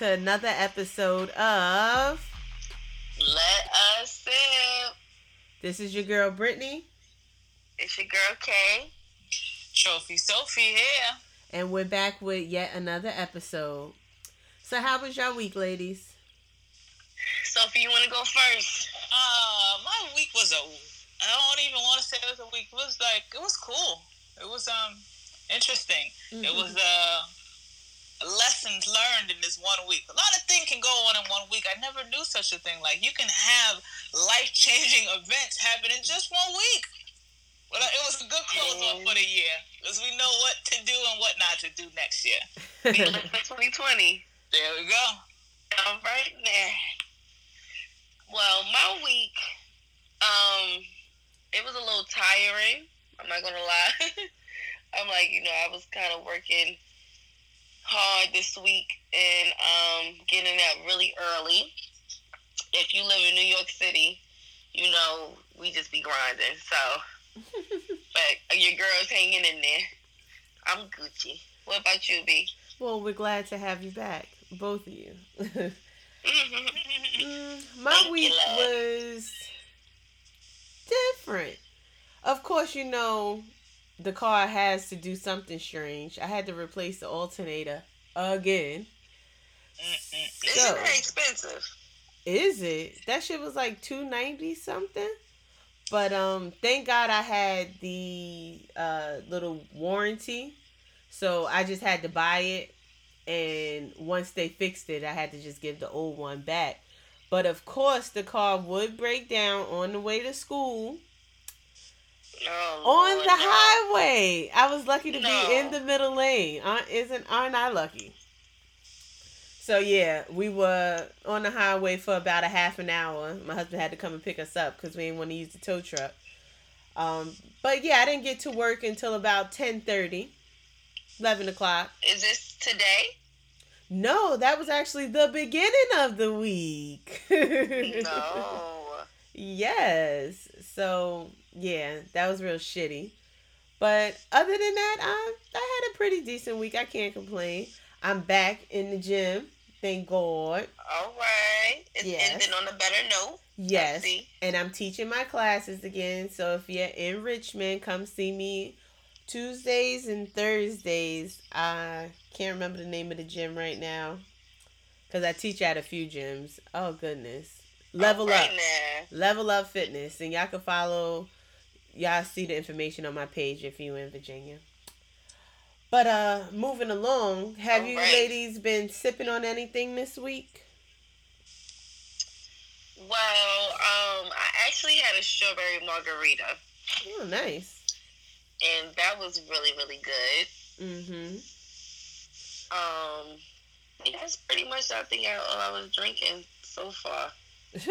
y'all, to another episode of Let Us Sip. This is your girl Brittany, It's your girl Kay. Trophy Sophie here. and we're back with yet another episode. So, how was y'all week, ladies? Sophie, you want to go first? Uh, my week was a. I don't even want to say it was a week. It was like it was cool. It was um interesting. It was uh lessons learned in this one week. A lot of things can go on in one week. I never knew such a thing. Like you can have life changing events happen in just one week. Well, it was a good close off for the year because we know what to do and what not to do next year. We look for 2020. There we go. All right, there. Well, my week, um, it was a little tiring. I'm not gonna lie. I'm like, you know, I was kind of working hard this week and um, getting up really early. If you live in New York City, you know we just be grinding. So, but your girl's hanging in there. I'm Gucci. What about you, B? well, we're glad to have you back, both of you. Mm, my Thank week was different. Of course, you know, the car has to do something strange. I had to replace the alternator again. Mm-mm. So, that expensive? is it? That shit was like 290 something. But um thank God I had the uh little warranty. So I just had to buy it and once they fixed it, I had to just give the old one back. But of course, the car would break down on the way to school Oh, on Lord, the no. highway. I was lucky to No. be in the middle lane. Aren't, isn't aren't I lucky? So yeah, we were on the highway for about a half an hour. My husband had to come and pick us up because we didn't want to use the tow truck. Um, but yeah, I didn't get to work until about 10 11 o'clock. Is this today? No, that was actually the beginning of the week. No. Yes. So yeah, that was real shitty. But other than that, I I had a pretty decent week. I can't complain. I'm back in the gym. Thank God. All right. It's Yes. ending on a better note. Yes. And I'm teaching my classes again. So if you're in Richmond, come see me Tuesdays and Thursdays. I can't remember the name of the gym right now. Cause I teach at a few gyms. Oh goodness. Level right up. now. Level Up Fitness, and y'all can follow. Y'all see the information on my page if you in Virginia. But uh, moving along, have you Alright. ladies been sipping on anything this week? Well, um, I actually had a strawberry margarita, Oh, nice. and that was really, really good. Mm-hmm. Um, that's pretty much I think all I was drinking so far.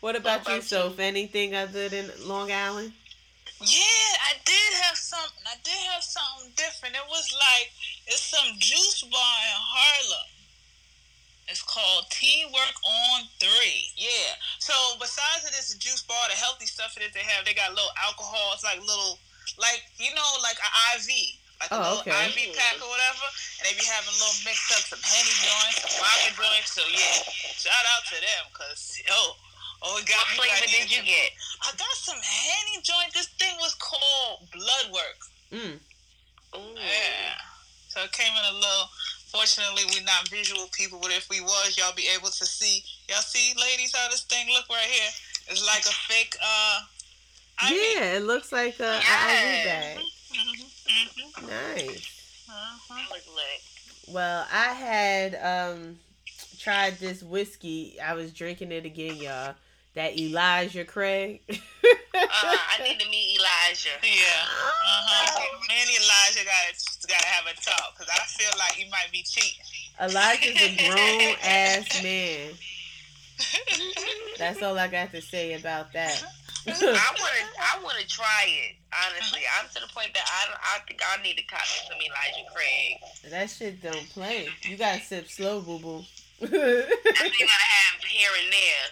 what about you, about you? Soph? Anything other than Long Island? Yeah, I did have something. I did have something different. It was like it's some juice bar in Harlem. It's called Teamwork on Three. Yeah. So besides of this juice bar, the healthy stuff that they have, they got little alcohol. It's like little, like you know, like an IV, like a Oh, little okay. IV pack or whatever. And they be having a little mixed up some henny joints, some vodka joints. So yeah, shout out to them, cause yo, oh, it got What me. flavor ready did to you get? I got some henny joint. This thing was called Bloodwork. Mm. Ooh. Yeah. So it came in a little. Fortunately, we're not visual people, but if we was, y'all be able to see. Y'all see, ladies, how this thing look right here? It's like a fake. uh IV. Yeah, it looks like a, a IV bag. Mhm, mhm, Nice. mhm. Look. Well, I had um tried this whiskey. I was drinking it again, y'all. That Elijah Craig. Uh, I need to meet Elijah. Yeah. Uh-huh. Me and Elijah gotta gotta have a talk because I feel like you might be cheating. Elijah's a grown ass man. That's all I got to say about that. I want to. I want to try it. Honestly, I'm to the point that I. don't- I think I need to copy some Elijah Craig. that shit don't play. You gotta sip slow, boo boo. I think I have here and there.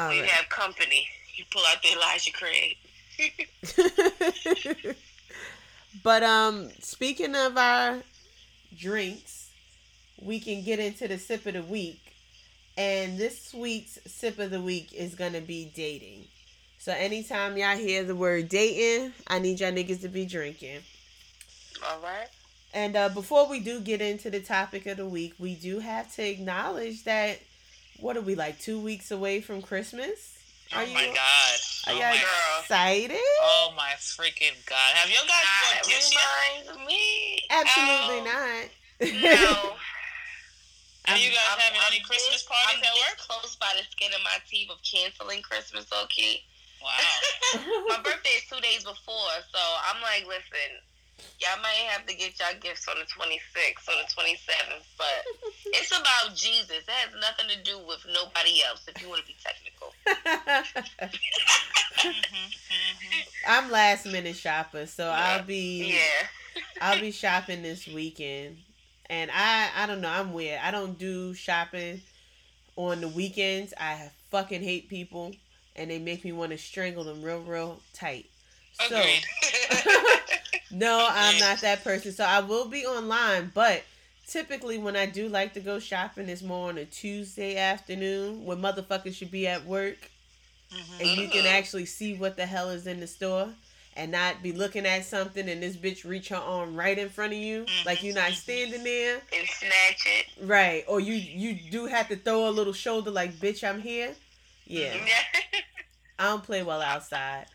All right. have company. You pull out the Elijah Craig. but um, speaking of our drinks, we can get into the sip of the week. And this week's sip of the week is gonna be dating. So anytime y'all hear the word dating, I need y'all niggas to be drinking. All right. And uh, before we do get into the topic of the week, we do have to acknowledge that what are we like two weeks away from Christmas? Oh Are my you- god. Are Oh y'all my, God. excited? oh my freaking god. Have you guys That bought gifts yet? reminds me. Absolutely Oh, not. No. Are you guys I'm- having I'm any Christmas this- parties I'm at work? close by the skin of my teeth of canceling Christmas, okay? Wow. my birthday is two days before, so I'm like, listen, y'all might have to get y'all gifts on the 26th or the 27th, but it's about Jesus. It has nothing to do with nobody else, if you want to be technical. Mhm, mhm. I'm last minute shopper, so I'll be Yeah. I'll be shopping this weekend. And I I don't know, I'm weird. I don't do shopping on the weekends. I fucking hate people and they make me want to strangle them real real tight. So Agreed. no, I'm not that person. So I will be online, but typically when I do like to go shopping, it's more on a Tuesday afternoon when motherfuckers should be at work Mhm. and you can Mhm. actually see what the hell is in the store and not be looking at something and this bitch reach her arm right in front of you like you're not standing there and snatch it. right or you you do have to throw a little shoulder like bitch i'm here yeah i don't play well outside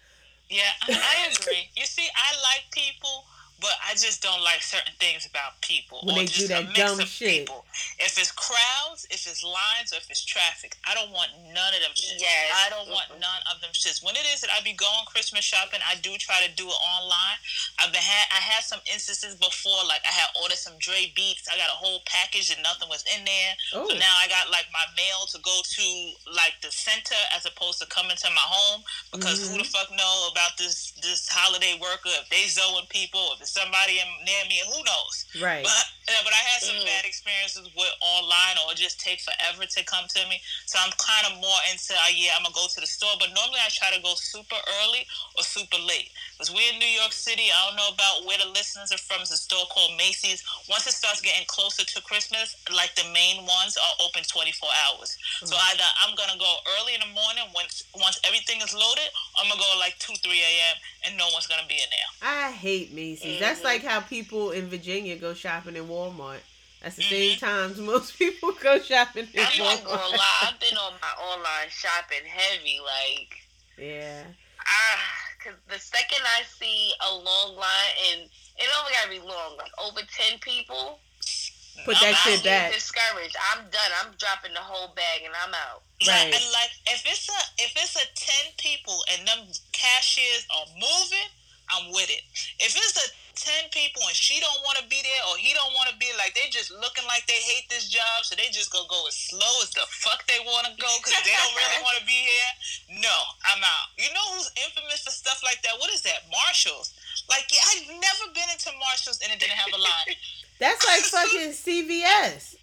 Yeah, I agree. You see, I like people, but I just don't like certain things about people. When or they do just a that mix dumb of shit. People. If it's crowds, if it's lines, or if it's traffic, I don't want none of them shits. Yes. I don't want none of them shits. When it is that I be going Christmas shopping, I do try to do it online. I've been had I had some instances before, like I had ordered some Dre Beats. I got a whole package and nothing was in there. oh So now I got like my mail to go to like the center as opposed to coming to my home because who the mm-hmm. fuck know about this this holiday worker if they zoing people if it's somebody near me who knows right but yeah, but I had some Mm. bad experiences with online or it just take forever to come to me so I'm kind of more into uh, yeah I'm gonna go to the store but normally I try to go super early or super late because we're in New York City I don't know about where the listeners are from it's a store called Macy's once it starts getting closer to Christmas like the main ones are open 24 hours so Mhm. either I'm gonna go early in the morning once once everything is loaded, I'm gonna go like two, three a.m. and no one's gonna be in there. i hate macy's that's like how people in virginia go shopping in walmart that's the Mm-hmm. same times most people go shopping in I'm not gonna walmart lie, I've been on my online shopping heavy, like yeah ah, cause the second I see a long line and it only gotta be long, like over ten people, Put I'm that shit I get back. discouraged. I'm done. I'm dropping the whole bag and I'm out. Right. Like, and like if it's a if it's a ten people and them cashiers are moving, I'm with it. If it's a ten people and she don't want to be there or he don't want to be like they just looking like they hate this job, so they just gonna go as slow as the fuck they want to go because they don't really want to be here. No, I'm out. You know who's infamous for stuff like that? What is that? Marshalls. Like yeah, I've never been into Marshalls and it didn't have a line. that's like fucking cvs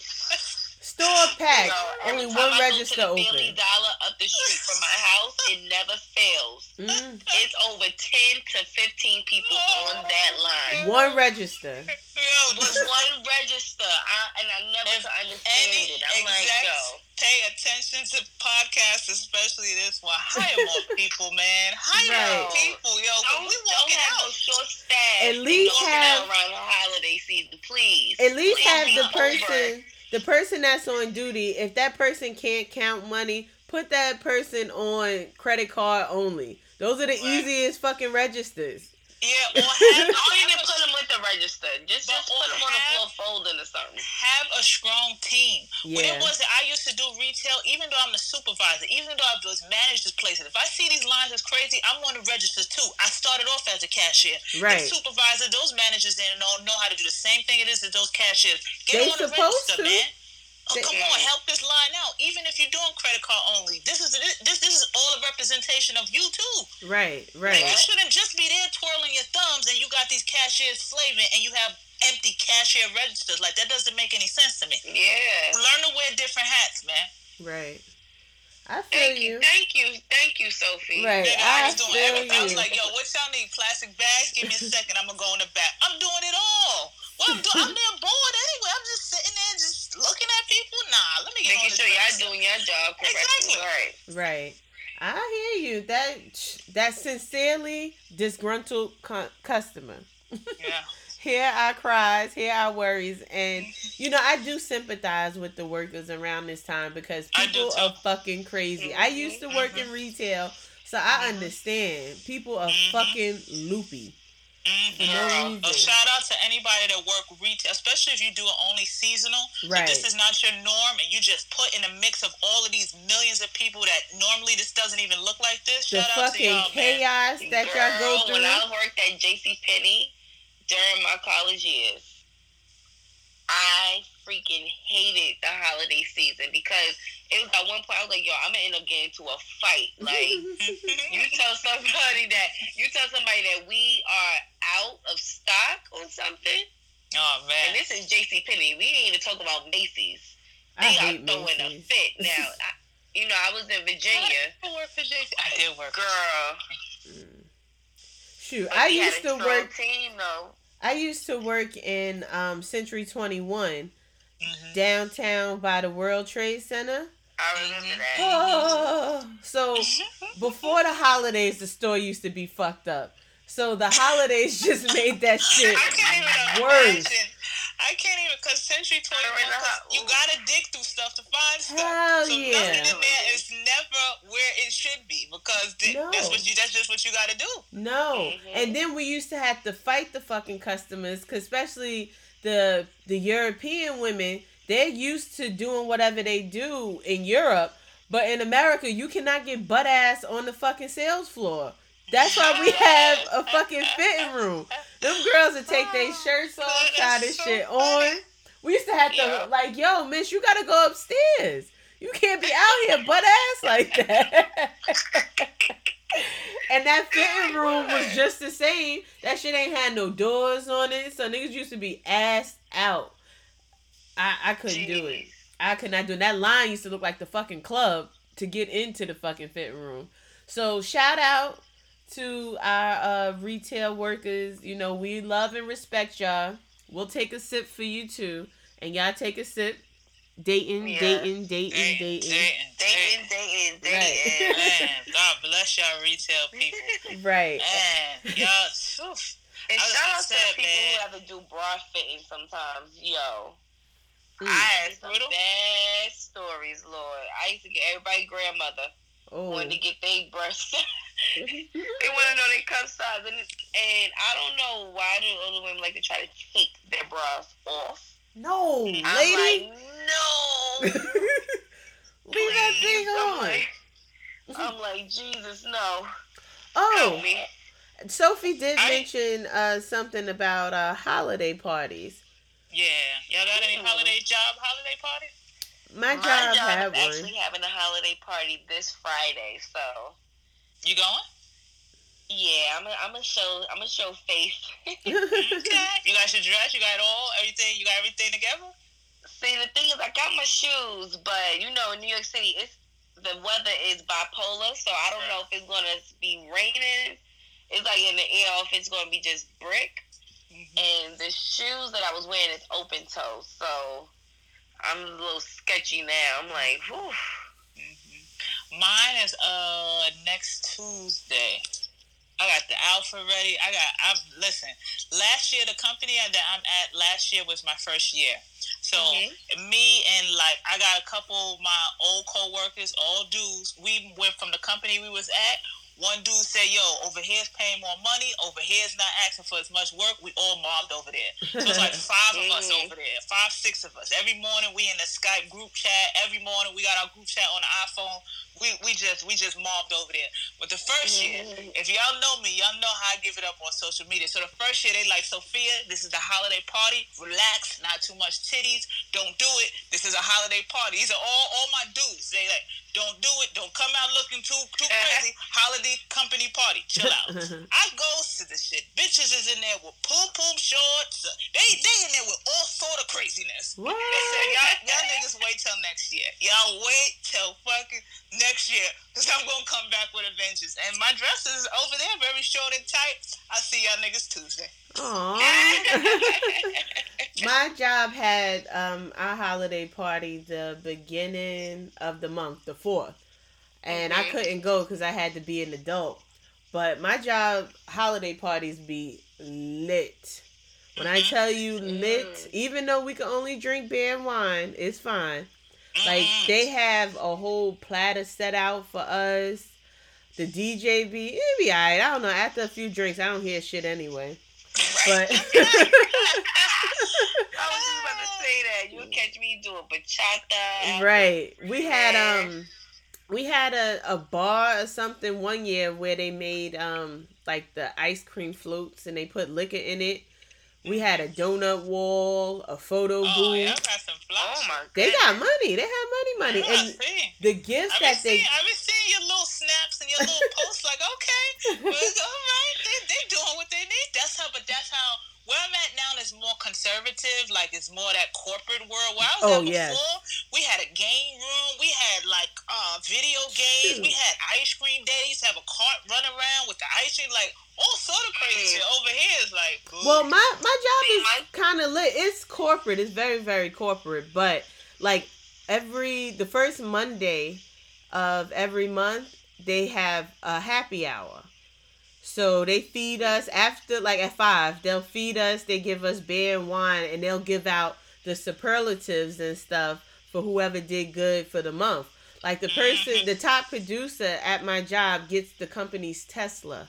store packed So, only one time I go register to the Family open Dollar up the street from my house, it never fails. Mm. It's over ten to fifteen people on that line. one register Yo, With one register, I, and I never If understand any it. I'm like, execs yo. pay attention to podcasts, especially this one. Hire more people, man. Hire more people, yo. 'cause Don't, we don't walking have no out. short staff. At least have- around the holiday season, please. at least Please have be the over. The person that's on duty if that person can't count money put that person on credit card only those are the Right. easiest fucking registers Yeah, or have, Don't even have, put them with the register. Just, just put them on the have- floor folding or something. have a strong team. When it was that I used to do retail, even though I'm the supervisor, even though I've just managed this place, if I see these lines as crazy, I'm on the register too. I started off as a cashier. right The supervisor, those managers didn't know, know how to do the same thing it is as those cashiers. They Get on the supposed register, to. man. Oh, They- come on, help this line out. Even if you're doing credit card only, this is this this is all a representation of you too. right Like, right you shouldn't just be there twirling your thumbs and you got these cashiers slaving and you have empty cashier registers. Like that doesn't make any sense to me. Yeah. Learn to wear different hats, man. right i feel Thank you you, thank you, thank you, Sophie. Right. Nigga, I I was doing feel everything. I was like, yo, what y'all need? Plastic bags? Give me a second. I'm gonna go in the back. I'm doing it all. Well, I'm, doing, I'm there bored anyway. I'm just sitting there, just looking at people. Nah, let me making sure y'all doing your job correctly. Exactly. Right. Right. I hear you. That that sincerely disgruntled cu- customer. Yeah. here our cries, here our worries, and you know I do sympathize with the workers around this time because people are fucking crazy. Mm-hmm. I used to work mm-hmm. in retail, so I mm-hmm. understand people are mm-hmm. fucking loopy. Mm-hmm. For no So shout out to anybody that work retail, especially if you do it only seasonal. Right. If this is not your norm, and you just put in a mix of all of these millions of people that normally this doesn't even look like this. The Shout out to fucking y'all, man. chaos that y'all go Girl, When through. I worked at J.C. Penney during my college years, I freaking hated the holiday season because it was at one point I was like, "Yo, I'm gonna end up getting into a fight." Like, you tell somebody that you tell somebody that we are out of stock on something, oh man. and this is J.C. Penney. We ain't even talk about Macy's. I They hate are throwing a fit now. I, you know, I was in Virginia, I work for JC. I did work. girl. Shoot, but I used to work. Team though. I used to work in um, Century Twenty One Mhm. downtown by the World Trade Center. I remember that. Oh, so before the holidays, the store used to be fucked up. So the holidays just made that shit I can't even worse. imagine. I can't even because Century Twenty Or in the One. hou- You gotta dig through stuff to find stuff. Hell so yeah. nothing in there is never where it should be because th- No. that's what you. That's just what you gotta do. No, Mhm. and then we used to have to fight the fucking customers, cause especially the the European women. They're used to doing whatever they do in Europe, but in America, you cannot get butt ass on the fucking sales floor. That's why we have a fucking fitting room. Them girls would take their oh, shirts off, try this so shit funny. on. We used to have to Yeah. like, yo, miss, you gotta go upstairs. You can't be out here butt ass like that. and that fitting room was just the same. That shit ain't had no doors on it, so niggas used to be ass out. I I couldn't do it. I could not do it. That line used to look like the fucking club to get into the fucking fitting room. So shout out to our uh, retail workers. You know, we love and respect y'all. We'll take a sip for you too. And y'all take a sip. Dating, Yeah. dating, dating, Dating, dating. dating, Dating, dating, Right. Man, God bless y'all retail people. Right. Man, y'all. oof. And I shout out to the people man. who have to do bra fitting sometimes. Yo, Mm. I had some Brutal. bad stories, Lord. I used to get everybody grandmother Oh. wanted to get their breasts. they want to know their cup size, and, and I don't know why do older women like to try to take their bras off. no, I'm lady. like, no. Leave that please. thing I'm on. like, I'm like, Jesus, no. Oh, Help me. Sophie did I- mention uh, something about uh, holiday parties. Yeah, y'all got any Ooh. holiday job, holiday party? My, My job, job is one. actually having a holiday party this Friday, so You going? yeah, I'm gonna I'm gonna show I'm gonna show face. Okay. You got your dress. You got all everything. You got everything together. See, the thing is, I got my shoes, but you know, in New York City, it's the weather is bipolar, so I don't know if it's gonna be raining. It's like in the air, if it's gonna be just brick. And the shoes that I was wearing is open toe, so I'm a little sketchy now. I'm like, whew. Mhm. Mine is uh next Tuesday. I got the outfit ready. I got. I'm listen. Last year, the company that I'm at last year was my first year. So Mhm. me and like I got a couple of my old co-workers, all dudes. We went from the company we was at. One dude said, "Yo, over here's paying more money. Over here's not asking for as much work. We all mobbed over there. So it's like five of us over there, five, six of us. Every morning we in the Skype group chat. Every morning we got our group chat on the iPhone. We we just we just mobbed over there. But the 1st year, Mhm. if y'all know me, y'all know how I give it up on social media. So the first year they like Sophia, this is the holiday party. Relax, not too much titties. Don't do it. This is a holiday party. These are all all my dudes. They like don't do it. Don't come out looking too too crazy. holiday company party. Chill out. I goes to the shit. Bitches is in there with poom poom shorts. They they in there with all sort of craziness. what? Y'all, y'all niggas wait till next year. Y'all wait till fucking next year. Cause I'm gonna come back with a vengeance. And my dress is over there, very short and tight. I'll see y'all niggas Tuesday. Aw. My job had um, our holiday party the beginning of the month, the fourth, and I Mhm. couldn't go because I had to be an adult. But my job holiday parties be lit. When I tell you lit, Mm. even though we can only drink beer and wine, it's fine. Like Mm-mm. they have a whole platter set out for us. The DJ be it be alright. I don't know. After a few drinks, I don't hear shit anyway. But I was just about to say that. You'll catch me doing bachata. right, we had um, we had a a bar or something one year where they made um like the ice cream floats and they put liquor in it. We had a donut wall, a photo Oh, booth. yeah, got some. Oh my They got money. They had money, money, Yeah, and the gifts I've been, that they seeing, I've been seeing your little snaps and your little posts. Like, okay, well, all right. They they doing what they need. That's how. But that's how. Where I'm at now is more conservative. Like it's more that corporate world. Where I was Oh, at yes. we had a game uh video games. Shoot. We had ice cream days. Have a cart run around with the ice cream. Like all sort of crazy shit. Over here is like. ooh. Well, my my job is kind of lit. It's corporate. It's very very corporate. But like every the first Monday of every month, they have a happy hour. So they feed us after like at five. They'll feed us. They give us beer and wine, and they'll give out the superlatives and stuff for whoever did good for the month. Like the person, the mm-hmm. top producer at my job gets the company's Tesla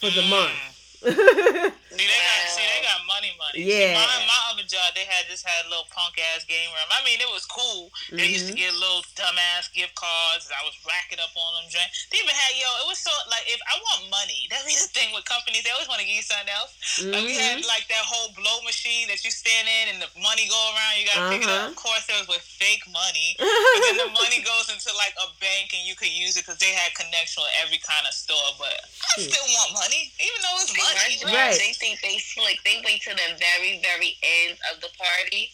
for the month. See, they got see they got money, money. Yeah. My, my other job, they had just had a little punk ass game room. I mean, it was cool. They used to Mhm. get little dumbass gift cards. I was racking up on them. Drink. They even had yo. It was so like if I want money, that be the thing with companies. They always want to give you something else. Like we had Mhm. like that whole blow machine that you stand in and the money go around. You gotta pick it Uh-huh. up. Of course, it was with fake money. But then the money goes into like a bank and you could use it because they had connection with every kind of store. But I still want money, even though it's See, my money. job, Right. They think they slick. They wait till the very, very end of the party.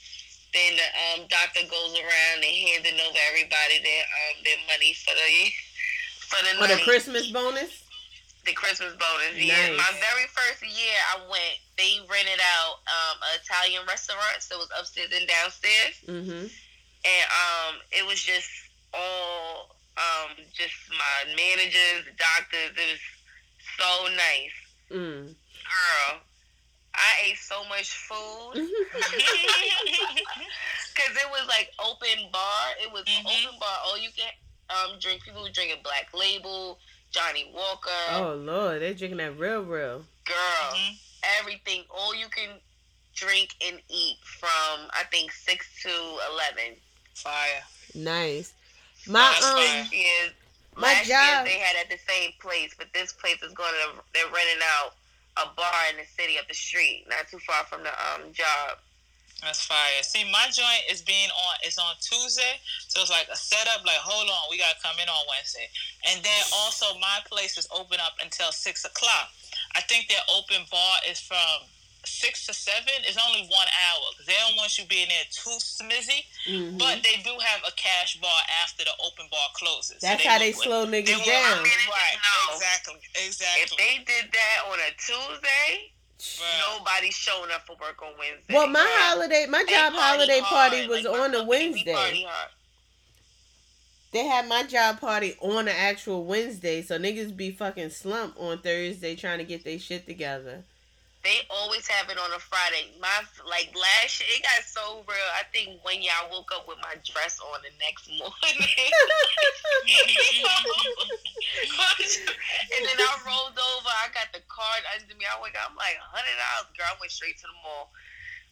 Then the um, doctor goes around and handing over everybody their um their money for the for the For the. Christmas bonus? the Christmas bonus. Yeah, my very first year I went, they rented out um an Italian restaurant, so it was upstairs and downstairs, Mm-hmm. and um it was just all um just my managers, doctors. It was so nice, Mm. Girl. I ate so much food because it was like open bar. It was Mhm. open bar. All you can um drink. People were drinking Black Label, Johnnie Walker. oh Lord, they're drinking that real, real. girl. Mhm. everything. All you can drink and eat from I think six to eleven. Fire. Nice. My That's um, fine. Yeah, My last job- year they had at the same place, but this place is going to they're renting out a bar in the city up the street, not too far from the um job. That's fire. See, my joint is being on. It's on Tuesday, so it's like a setup. Like, hold on, we gotta come in on Wednesday, and then also my place is open up until six o'clock. I think their open bar is from six to seven. is only one hour because they don't want you being there too smizzy. mhm. But they do have a cash bar after the open bar closes. So that's how they will- slow niggas will- down. Right. No. Exactly. Exactly. If they did that on a Tuesday, Right. nobody's showing up for work on Wednesday. Well, my Right. holiday, my job party holiday hard. party was Like, on a company, we party Wednesday. They had my job party on an actual Wednesday, so niggas be fucking slump on Thursday trying to get their shit together. They always have it on a Friday. My like last year, it got so real. I think one year I woke up with my dress on the next morning. and then I rolled over. I got the card under me. I went. I'm like hundred dollars, girl. I went straight to the mall.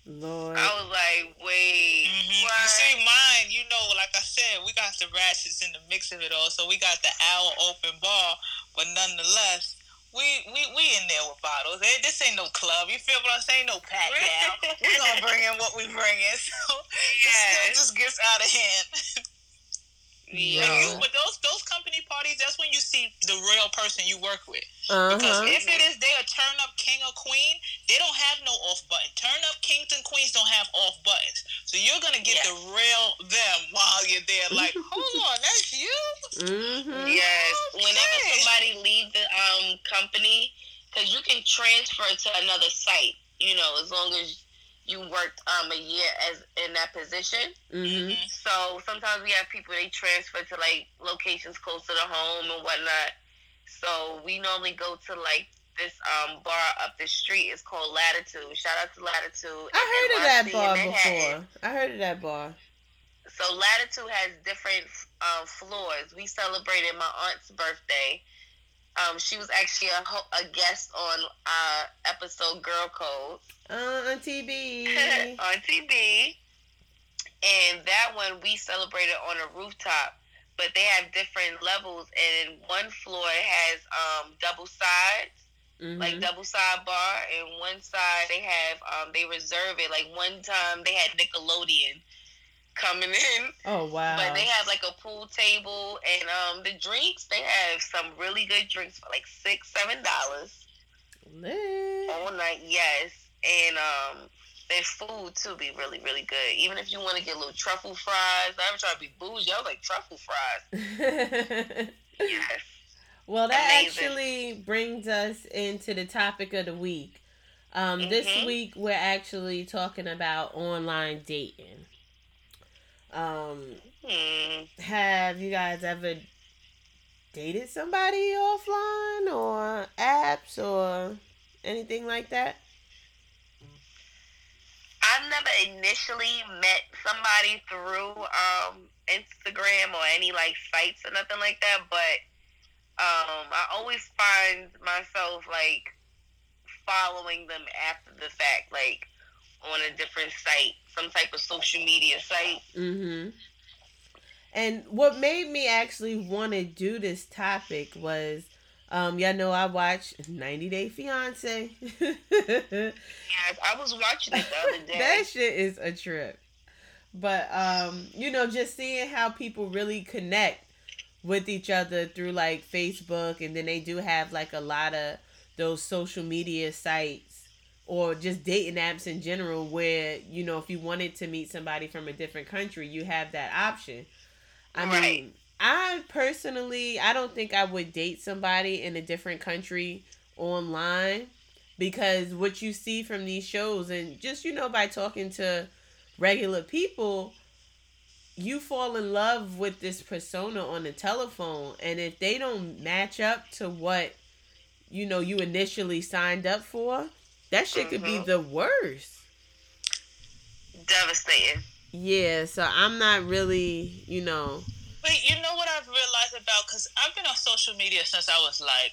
Lord. I was like, wait, Mhm. You what? see, mine, you know, like I said, we got the ratchets in the mix of it all. So we got the hour open bar, but nonetheless, we we, we in there with bottles. Eh, This ain't no club. You feel what I'm saying? No pat down. we gonna bring in what we bring in. So it still just gets out of hand. Yeah. And you, but those those company parties, that's when you see the real person you work with. Uh Because if it is they a turn up king or queen, they don't have no off button. Turn up kings and queens don't have off buttons. So you're gonna get Yeah. the real them while you're there. Like, hold on, that's you. Mm-hmm. Yes. Whenever somebody leaves the um company, because you can transfer to another site. You know, as long as you worked um a year as in that position. Mm-hmm. So sometimes we have people they transfer to like locations closer to the home and whatnot. So we normally go to like this um bar up the street. It's called Latitude. Shout out to Latitude. I heard of that bar before. I heard of that bar. So Latitude has different um, floors. We celebrated my aunt's birthday. Um, she was actually a, ho- a guest on uh, episode Girl Code Uh, on TB. on TV. And that one we celebrated on a rooftop. But they have different levels, and one floor has um, double sides, Mhm. like double side bar, and one side they have um, they reserve it. Like one time they had Nickelodeon coming in, oh wow. but they have like a pool table and um the drinks. They have some really good drinks for like six, seven dollars all night. Yes, and um their food too be really, really good. Even if you want to get little truffle fries, I ever try to be bougie. I was like truffle fries. Yes. well, that Amazing. actually brings us into the topic of the week. Um, This Mhm. week we're actually talking about online dating. Um, Hmm. have you guys ever dated somebody offline or apps or anything like that? I've never initially met somebody through um Instagram or any like sites or nothing like that, but um I always find myself like following them after the fact, like on a different site, some type of social media site. Mm-hmm. And what made me actually want to do this topic was, um, y'all know I watched 90 Day Fiance. Yes, I was watching it the other day. that shit is a trip. But um, you know, just seeing how people really connect with each other through like Facebook, and then they do have like a lot of those social media sites or just dating apps in general where you know if you wanted to meet somebody from a different country you have that option i Right. mean i personally i don't think i would date somebody in a different country online because what you see from these shows and just you know by talking to regular people you fall in love with this persona on the telephone and if they don't match up to what you know you initially signed up for that shit could be Mhm. the worst Devastating. yeah so i'm not really you know Wait, you know what I've realized about? Because I've been on social media since I was like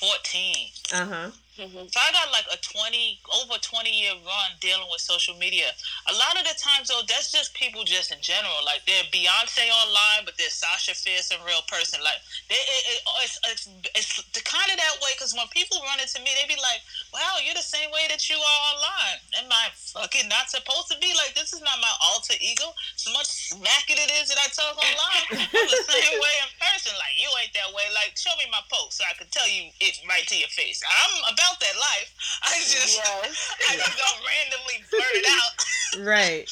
14. uh-huh Mhm. So I got like a 20, over 20 year run dealing with social media. A lot of the times, though, that's just people just in general. Like they're Beyonce online, but they're Sasha Fierce in real person. Like they, it, it, it's, it's, it's the kind of that way because when people run into me, they be like, wow, you're the same way that you are online. Am I fucking not supposed to be? Like, this is not my alter ego. So much smacking it is that I talk online. I'm the same way in person. Like, you ain't that way. Like, show me my post so I can tell you it right to your face. I'm about that life. I just, Yes. I just don't randomly blurt it out. right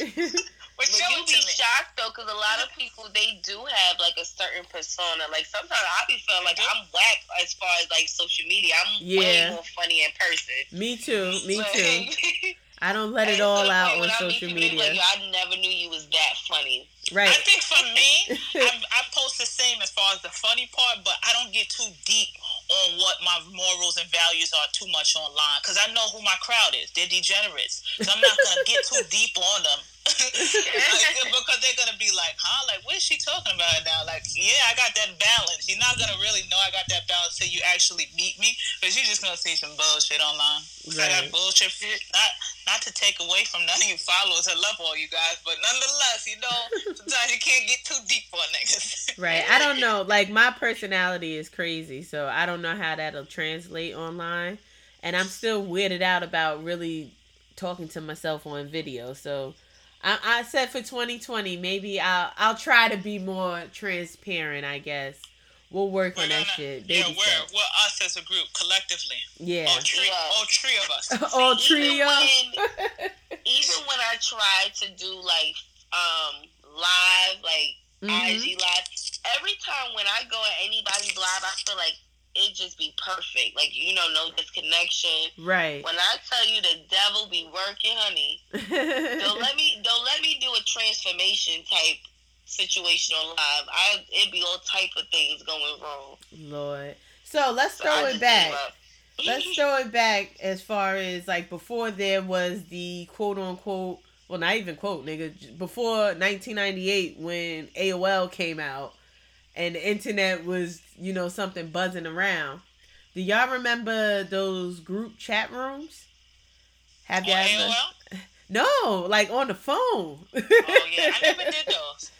But But you'll be me. shocked though, because a lot of people they do have like a certain persona. Like sometimes I be feeling like mm-hmm. I'm whack as far as like social media. I'm Yeah. way more funny in person. me too me Like, too i don't let it all out on when I meet social people, they be media Like, I never knew you was that funny. Right. I think for me, I, I post the same as far as the funny part, but I don't get too deep on what my morals and values are too much online because I know who my crowd is. They're degenerates, so I'm not gonna get too deep on them. Like, because they're gonna be like, huh? Like, what is she talking about now? Like, yeah, I got that balance. You're not gonna really know I got that balance till you actually meet me, because you're just gonna see some bullshit online. I got bullshit. Not not to take away from none of you followers. I love all you guys, but nonetheless, you know, sometimes you can't get too deep on niggas. Right. I don't know. Like my personality is crazy, so I don't know how that'll translate online. And I'm still weirded out about really talking to myself on video. So I, I said for 2020, maybe I'll I'll try to be more transparent. I guess we'll work We're on that gonna- shit. yeah, Baby we're steps. we're us as a group collectively. Yeah. All three, Yeah. all three of us. All Even trio. when- Even when I try to do like um live, like Mhm. IG live, every time when I go at anybody's live, I feel like it just be perfect. Like you know, no disconnection. Right. When I tell you the devil be working, honey, don't let me don't let me manipulation type situation on live. I it'd be all type of things going wrong. Lord. So let's So throw I it back. Let's throw it back as far as like before there was the quote unquote well not even quote nigga before 1998 when AOL came out and the internet was you know something buzzing around. Do y'all remember those group chat rooms? Have y'all ever? No, like on the phone. Oh yeah, I never did those.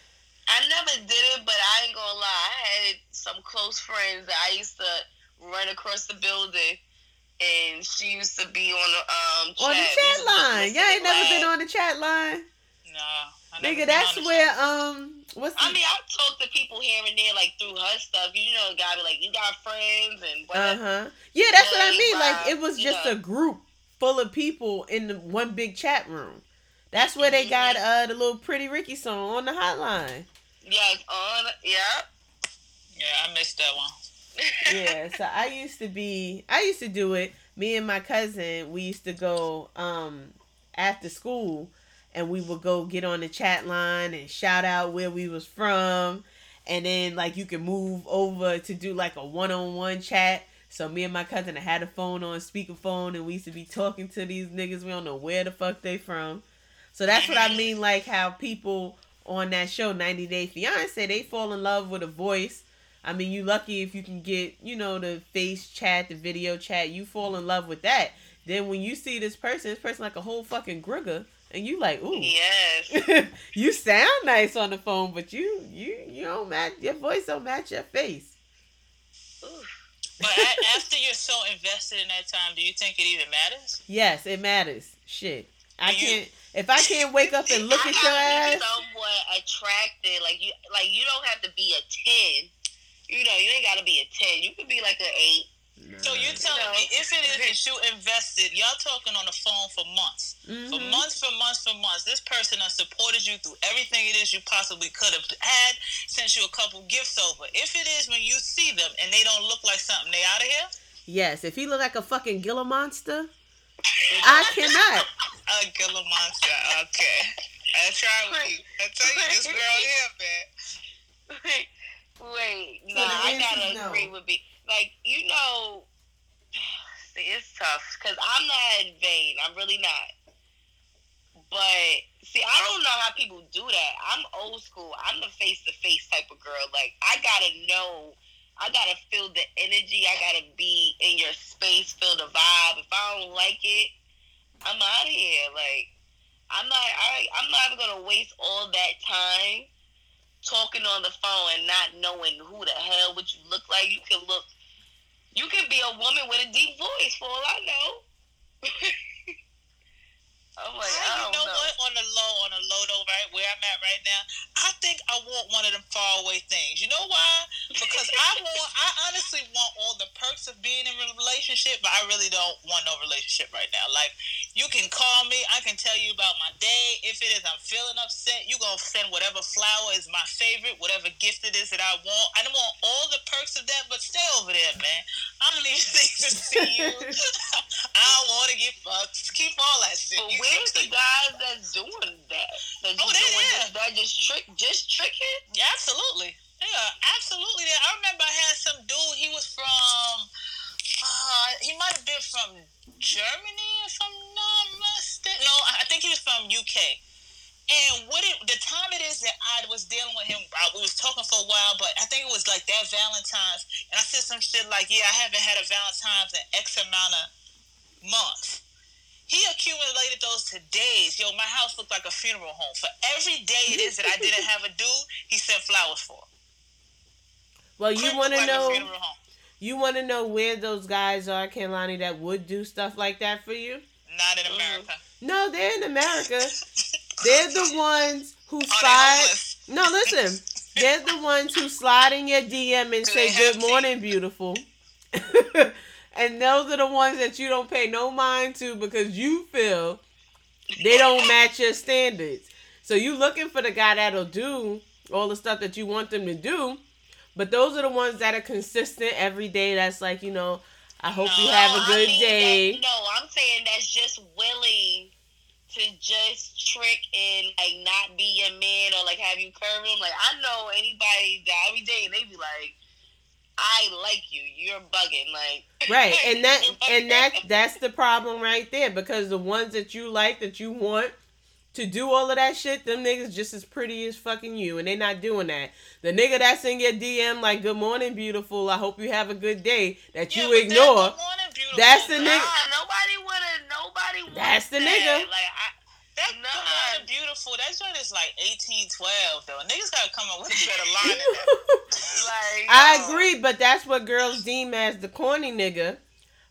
I never did it, but I ain't gonna lie. I had some close friends that I used to run across the building, and she used to be on the um chat. on the chat line. Y'all ain't never been on the chat line. No, I never Nigga, that's where um what's the I mean, I talk to people here and there, like through her stuff. You know, gotta be like, you got friends and Uh huh. Yeah, that's what I Really mean. Like vibe, it was just yeah. a group full of people in the one big chat room. That's where they got Mm-hmm. uh the little Pretty Ricky song on the hotline. Yes, on. Yeah. Yeah, I missed that one. Yeah, so I used to be I used to do it. Me and my cousin, we used to go um after school and we would go get on the chat line and shout out where we was from. And then like you can move over to do like a one-on-one chat. So me and my cousin had a phone on speakerphone and we used to be talking to these niggas. We don't know where the fuck they from. So that's what i mean like how people on that show 90 day fiance they fall in love with a voice. I mean you lucky if you can get you know the face chat the video chat. You fall in love with that. Then when you see this person this person like a whole fucking grugger and you like ooh Yes. you sound nice on the phone, but you you you don't match your voice don't match your face. Oof. But after you're so invested in that time, do you think it even matters? Yes, it matters. Shit, I You- can't if I can't wake up and look I at your ass. somewhat attracted. Like you, like you don't have to be a ten. You know, you ain't gotta be a ten. You could be like an eight. So you're telling No. me if it is that you invested, y'all talking on the phone for months, for Mhm. months, for months, for months. This person has supported you through everything it is you possibly could have had, sent you a couple gifts over. If it is when you see them and they don't look like something, they out of here. Yes, if he look like a fucking Gila monster, I cannot. A Gila monster. Okay, I try with you. I tell you, this girl here, man. Wait, wait. So Nah, the I answer's gotta no. agree with me. Like you know, see, it's tough because I'm not vain. I'm really not. But see, I don't know how people do that. I'm old school. I'm the face to face type of girl. Like I gotta know. I gotta feel the energy. I gotta be in your space, feel the vibe. If I don't like it, I'm out of here. Like I'm not. I, I'm not even gonna waste all that time talking on the phone and not knowing who the hell what you look like. You can look. You can be a woman with a deep voice, for all I know. I'm like, I, you know, know. what? On the low, on the low though, right where I'm at right now, I think I want one of them far away things. You know why? Because I want, I honestly want all the perks of being in a relationship, but I really don't want no relationship right now. Like, you can call me, I can tell you about my day. If it is I'm feeling upset, you gonna send whatever flower is my favorite, whatever gift it is that I want. I don't want all the perks of that, but stay over there, man. I don't even think to see you. I don't want to get fucked. Keep all that shit. You where's the guys that's doing that? That just Oh, they doing this, that just trick, just tricking? Yeah, absolutely. Yeah, absolutely. I remember I had some dude. He was from. Uh, he might have been from Germany, if I'm not mistaken. No, I I think he was from UK. And what it, the time it is that I was dealing with him, uh, we was talking for a while, but I think it was like that Valentine's, and I said some shit like, "Yeah, I haven't had a Valentine's in X amount of months." He accumulated those to days. Yo, my house looked like a funeral home. For every day it is that I didn't have a dude, he sent flowers for. Well, you want to like know you want to know where those guys are, Kaylani, that would do stuff like that for you? Not in America. Mm-hmm. No, they're in America. They're the ones who slide. No, listen. They're the ones who slide in your DM and say "Good morning, beautiful," and those are the ones that you don't pay no mind to because you feel they don't match your standards. So you looking for the guy that'll do all the stuff that you want them to do, but those are the ones that are consistent every day. That's like you know, I hope you have a a I good mean day. That, no, I'm saying that's just willing to just trick and like not be your man or like have you curving. Like I know anybody that I be dating, they be like, I like you. You're bugging. Like right, and that and that that's the problem right there because the ones that you like that you want to do all of that shit, them niggas just as pretty as fucking you, and they not doing that. The nigga that's in your DM like "Good morning, beautiful. I hope you have a good day." That Yeah, you that ignore. Morning, That's the man. nah, nigga- nobody wanna. Nobody. That's the that. nigga. Like I. That Nah. good morning, beautiful. That joint is like eighteen twelve though. Niggas gotta come up with a better line than that. Like I yo. agree, but that's what girls deem as the corny nigga.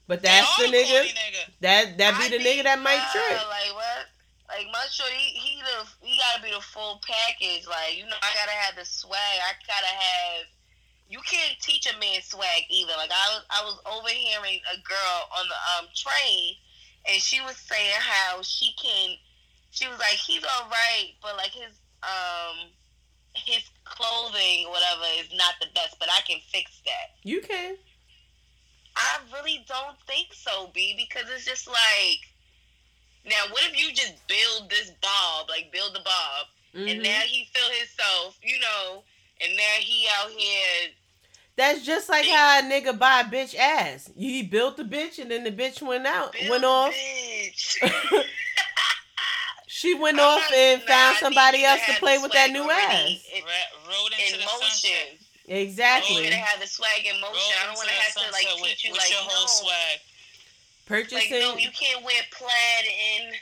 But that's the the nigga. corny nigga. That that be I the think, nigga that might nah, trip. Like what? Like my shorty, he, he the he gotta be the full package. Like you know, I gotta have the swag. I gotta have. You can't teach a man swag either. Like I was, I was overhearing a girl on the um train, and she was saying how she can. She was like, he's all right, but like his um his clothing or whatever is not the best, but I can fix that. You can. I really don't think so, B, because it's just like now what if you just build this bob, like build the bob, and Mhm. now he feel himself, you know, and now he out here That's just like how a nigga buy a bitch ass. He built the bitch and then the bitch went out, build went off. bitch. She went I'm off and found somebody need you to else to play with that new ass. in- Ra- rode into in the sunset. motion. You Exactly. need to have the swag in motion. Rode I don't want to have to like sunset teach you with like your whole no, swag. like Purchasing. no, you can't wear plaid in.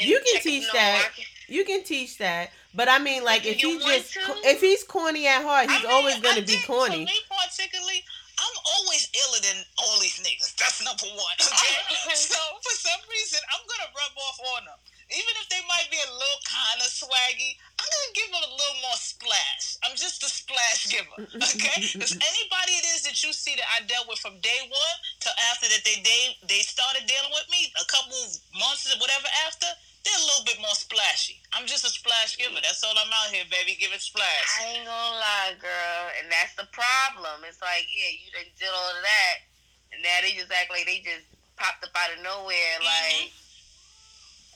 in You can teach no, that. I can- You can teach that, but I mean, like, do if he just to? if he's corny at heart, he's I mean, always gonna be think corny. For me particularly, I'm always iller than all these niggas. That's number one. Okay. so for some reason, I'm gonna rub off on them. Even if they might be a little kind of swaggy, I'm gonna give them a little more splash. I'm just a splash giver, okay? Because anybody it is that you see that I dealt with from day one till after that they they they started dealing with me, a couple months or whatever after, they're a little bit more splashy. I'm just a splash giver. That's all I'm out here, baby. Give it splash. I ain't gonna lie, girl, and that's the problem. It's like, yeah, you done did all of that, and now they just act like they just popped up out of nowhere. Mm-hmm. Like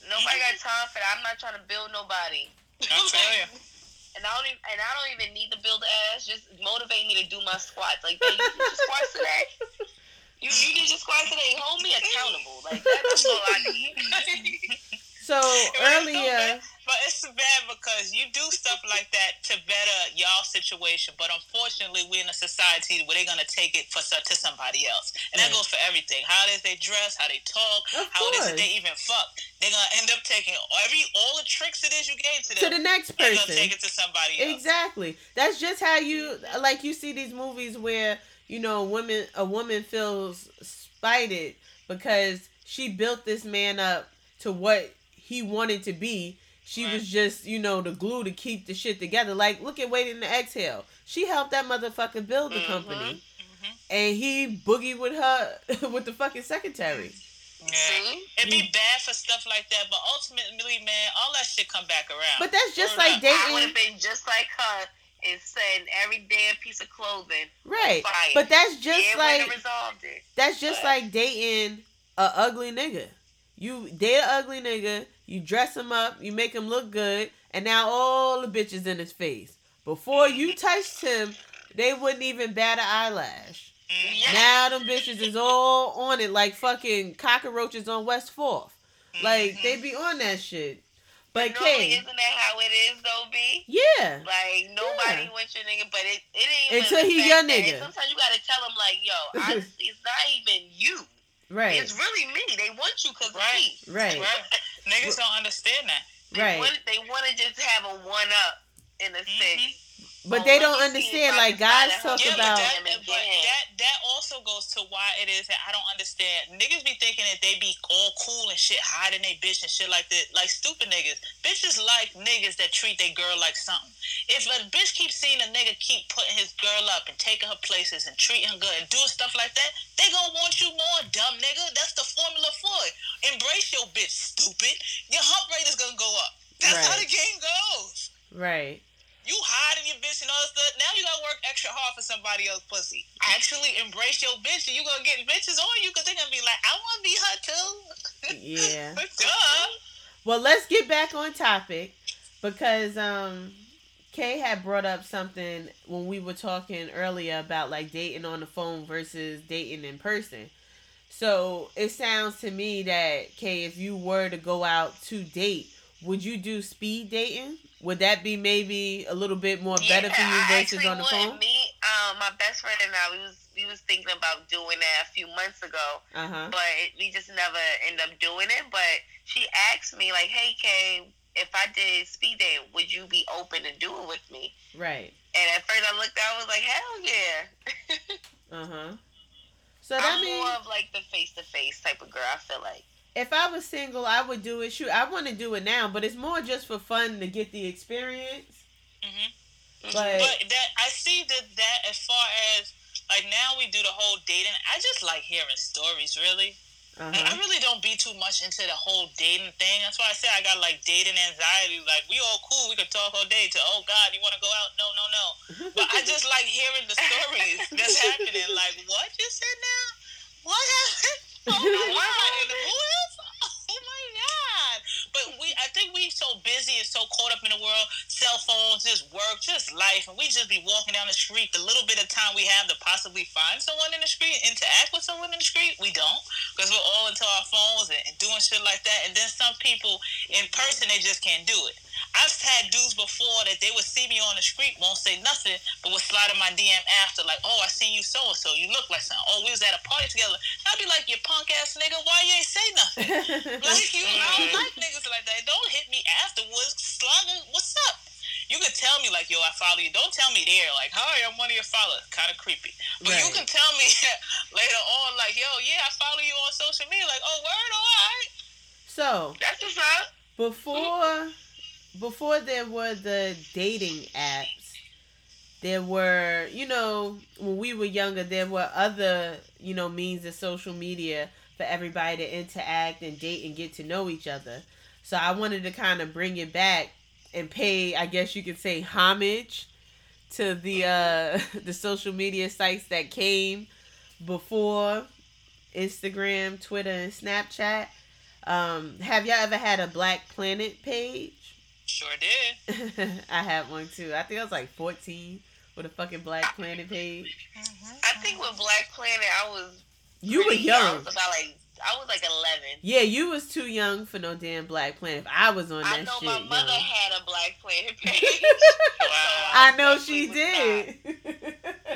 nobody got time for that. I'm not trying to build nobody. I tell you. And I don't even, and I don't even need to build ass. Just motivate me to do my squats. Like, hey, you did your squats today. You you did your squats today. Hold me accountable. Like that's all I need. So Right, so earlier, bad. But it's bad because you do stuff like that to better y'all situation. But unfortunately, we're in a society where they're gonna take it for to somebody else, and that goes for everything. How it is they dress, how they talk, Of how it is course. that they even fuck. They're gonna end up taking every all the tricks it is you gave to to the next they're gonna person. take it to somebody else. Exactly. That's just how you mm-hmm. like you see these movies where, you know, women a woman feels spited because she built this man up to what he wanted to be. She was just, you know, the glue to keep the shit together. Like, look at Waiting to Exhale. She helped that motherfucker build the Mhm. company. Mhm. And he boogie with her with the fucking secretary. Yeah. See? It'd be bad for stuff like that, but ultimately, man, all that shit come back around. But that's just Word like up. I would have been just like her and said every damn piece of clothing. Right. Fire. But that's just yeah, like resolved it. That's just But- like dating a ugly nigga. You date a ugly nigga, you dress him up, you make him look good, and now all the bitches in his face. Before you touched him, they wouldn't even bat an eyelash. Now them bitches is all on it like fucking cockroaches on West Fourth. Like they be on that shit. But Normally, Kay, isn't that how it is though, B? yeah, Like nobody Yeah. wants your nigga, but it, it ain't Until he your nigga. Sometimes you gotta tell him like, yo, it's not even you. right, It's really me. They want you because Right. me. right, Right. Niggas don't understand that. They right. Want, they want to just have a one up in a Mhm. sense. But they don't understand. Like can guys find a talk Yeah, about. but, that, but that that also goes to why it is that I don't understand. Niggas be thinking that they be all cool and shit, hiding they bitch and shit like that. Like stupid niggas. Bitches like niggas that treat their girl like something. If a bitch keeps seeing a nigga keep putting his girl up and taking her places and treating her good and doing stuff like that, they gonna want you more, dumb nigga. That's the formula for it. Embrace your bitch, stupid. Your hump rate is gonna go up. That's how the game goes. Right. You hiding your bitch and all that stuff. Now you gotta work extra hard for somebody else pussy. Actually embrace your bitch and you gonna get bitches on you because they're gonna be like, I wanna be her too. Yeah. Duh. Well, let's get back on topic because um Kay had brought up something when we were talking earlier about like dating on the phone versus dating in person. So it sounds to me that Kay, if you were to go out to date, would you do speed dating? Would that be maybe a little bit more better for you versus on the phone? Me, um, my best friend and I, we was we was thinking about doing that a few months ago, uh-huh. but we just never end up doing it. But she asked me like, "Hey, Kay, if I did speed date, would you be open to do it with me?" Right. And at first, I looked, I was like, "Hell yeah!" uh huh. So that I'm means, more of like the face to face type of girl. I feel like. If I was single, I would do it. Shoot, I want to do it now, but it's more just for fun to get the experience. Mm-hmm. But, but that I see that that as far as like now we do the whole dating. I just like hearing stories, really. Uh-huh. I really don't be too much into the whole dating thing. That's why I say I got like dating anxiety. Like we all cool, we could talk all day. To oh God, you want to go out? No, no, no. But I just like hearing the stories that's happening. Like what you said now? What happened? Oh my God! Who else? Oh my God! But we, I think we so busy and so caught up in the world, cell phones, just work, just life, and we just be walking down the street. The little bit of time we have to possibly find someone in the street, interact with someone in the street, we don't because we're all into our phones and, and doing shit like that. And then some people in person, they just can't do it. I've had dudes before that they would see me on the street, won't say nothing, but would slide in my DM after, like, oh, I seen you so and so. You look like something. Oh, we was at a party together. I'd be like, you punk ass nigga, why you ain't say nothing? like, you, I don't like niggas like that. Don't hit me afterwards. Slug, what's up? You can tell me like, yo, I follow you. Don't tell me there, like, hi, I'm one of your followers. Kind of creepy. But right. you can tell me later on, like, yo, yeah, I follow you on social media. Like, oh, word, all right. So that's what's up. Before before there were the dating apps, there were, you know, when we were younger, there were other, you know, means of social media for everybody to interact and date and get to know each other. So I wanted to kind of bring it back and pay, I guess you could say, homage to the uh the social media sites that came before Instagram, Twitter, and Snapchat. Um, have y'all ever had a Black Planet page? Sure did. I had one too. I think I was like 14 with a fucking Black Planet page. Mm-hmm. I think with Black Planet, I was. You were young. young. About like I was like 11. Yeah, you was too young for no damn Black Planet. If I was on that shit. I know my mother young. had a Black Planet page. wow. I, I know she did.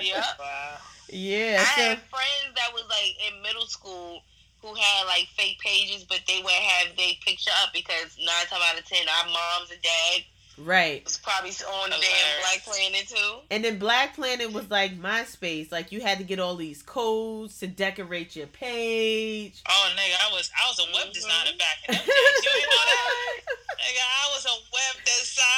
yeah. Wow. Yeah. I so, had friends that was like in middle school who had like fake pages, but they would have their picture up because nine times out of ten, our moms and dad Right. Was probably on the damn Black Planet too. And then Black Planet was like MySpace. Like you had to get all these codes to decorate your page. Oh nigga, I was I was a web mm-hmm. designer back in them days. You, you know that? nigga, I was a web designer.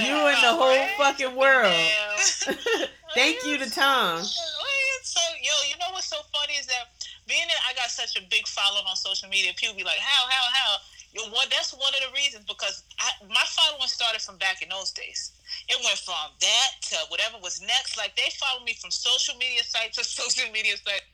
you in the whole fucking world. Thank you to Tom. So yo, you know what's so funny is that being that I got such a big following on social media, people be like, how, how, how? You know, what? That's one of the reasons because I, my following started from back in those days. It went from that to whatever was next. Like they followed me from social media site to social media site.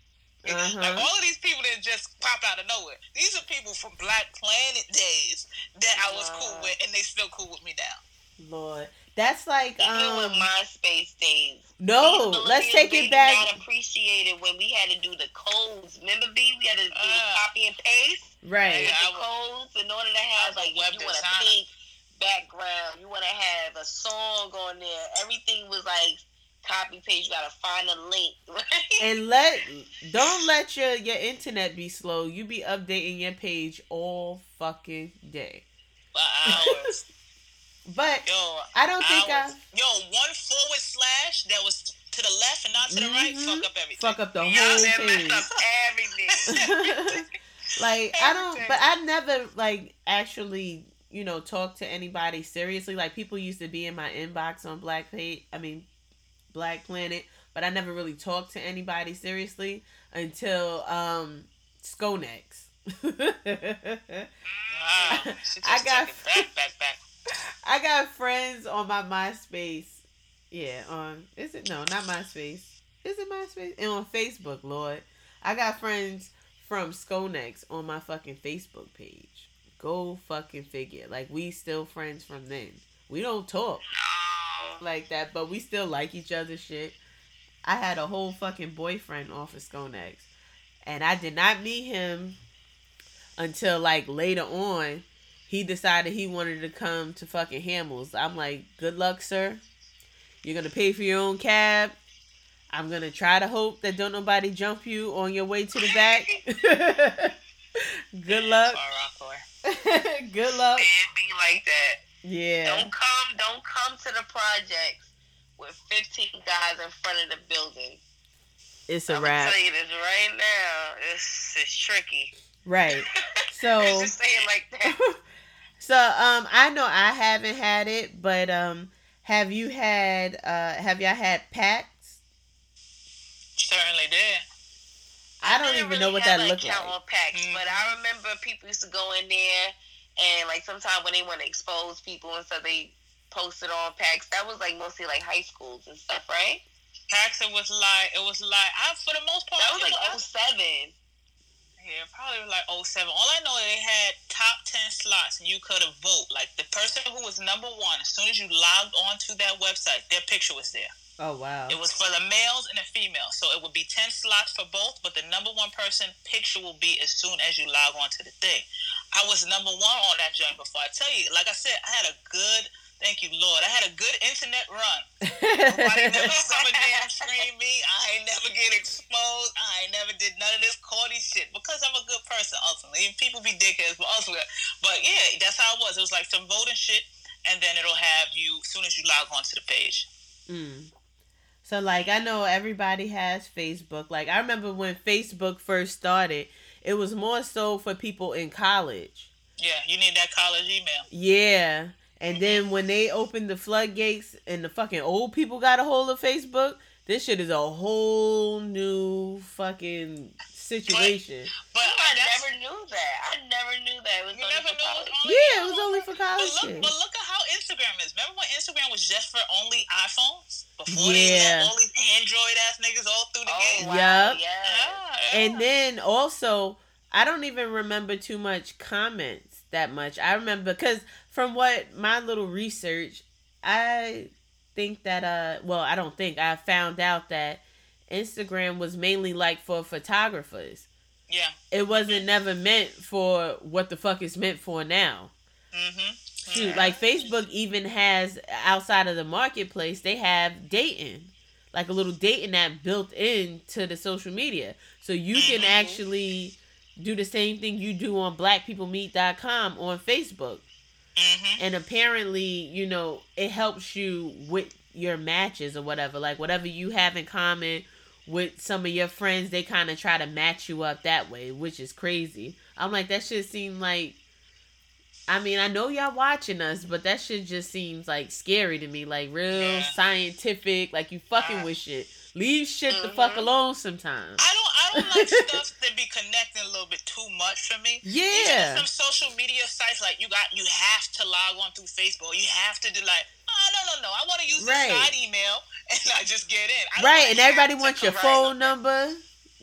Uh-huh. Like all of these people didn't just pop out of nowhere. These are people from Black Planet days that I was wow. cool with, and they still cool with me now. Lord, that's like even um, with MySpace days. No, let's take it back. Not appreciated when we had to do the codes. Remember, B, we had to do uh, the copy and paste. Right. Yeah, the codes in order to have like you want a pink background, you want to have a song on there. Everything was like copy paste. You gotta find a link. Right? And let don't let your your internet be slow. You be updating your page all fucking day. For hours. but yo, I don't think I. Yo, one forward slash that was to the left and not to the mm-hmm. right. Fuck up everything. Fuck up the whole page. everything. like I don't, but I never like actually, you know, talk to anybody seriously. Like people used to be in my inbox on Black Page. I mean, Black Planet, but I never really talked to anybody seriously until um Sconex. wow, I got back, back, back. I got friends on my MySpace. Yeah, on is it no, not MySpace. Is it MySpace? And on Facebook, Lord. I got friends from Sconex on my fucking Facebook page. Go fucking figure. Like we still friends from then. We don't talk like that, but we still like each other shit. I had a whole fucking boyfriend off of Sconex. And I did not meet him until like later on. He decided he wanted to come to fucking Hammels. I'm like, good luck, sir. You're gonna pay for your own cab. I'm gonna try to hope that don't nobody jump you on your way to the back. good luck. Good luck. It be like that. Yeah. Don't come. Don't come to the projects with 15 guys in front of the building. It's I'm a wrap. you this right now. It's it's tricky. Right. So just say it like that. So um I know I haven't had it, but um have you had uh have y'all had packs? Certainly did. I don't didn't even know really what have that an looked account like. on packs, but Mhm. I remember people used to go in there and like sometimes when they want to expose people and stuff, they posted on packs. That was like mostly like high schools and stuff, right? Paxton was like it was like I for the most part That was like know, 07. Yeah, probably like 07. All I know is they had top 10 slots and you could have vote. Like the person who was number one, as soon as you logged onto that website, their picture was there. Oh wow. It was for the males and the females. So it would be 10 slots for both, but the number one person picture will be as soon as you log onto the thing. I was number one on that joint before. I tell you, like I said, I had a good, thank you, Lord, I had a good internet run. Nobody never summer damn scream me. I ain't never get exposed. I ain't never did none of this corny shit because I'm a good person ultimately. And people be dickheads, but ultimately, but yeah, that's how it was. It was like some voting shit, and then it'll have you as soon as you log onto the page. Mm. So like I know everybody has Facebook. Like I remember when Facebook first started, it was more so for people in college. Yeah, you need that college email. Yeah. And then when they opened the floodgates and the fucking old people got a hold of Facebook, this shit is a whole new fucking situation. But I never knew that. I never knew that. It was you only never knew it was only Yeah, it was only for But college look, but look at how Instagram is. Remember when Instagram was just for only iPhones before Yeah. they let all these Android ass niggas all through the Oh, game? wow. Yup. Yeah. Ah, yeah, yeah. And then also, I don't even remember too much comments that much. I remember because from what my little research, I think that uh, well, I don't think I found out that Instagram was mainly like for photographers. yeah. It wasn't never meant for what the fuck it's meant for now. Mm-hmm. Shoot, like Facebook even has outside of the marketplace, they have dating, like a little dating app built into the social media, so you can Mhm. actually do the same thing you do on BlackPeopleMeet.com on Facebook, Mm-hmm. and apparently, you know, it helps you with your matches or whatever, like whatever you have in common with some of your friends, they kind of try to match you up that way, which is crazy. I'm like, that shit seem like I mean, I know y'all watching us, but that shit just seems like scary to me. Like real Yeah. scientific, like you fucking Uh, with shit. Leave shit the fuck Mhm. alone sometimes. I don't I don't like stuff that be connecting a little bit too much for me. Yeah. Some social media sites like you got you have to log on through Facebook. You have to do like oh no no no I want to use Right. this side email and I just get in. Right, and everybody wants your phone number.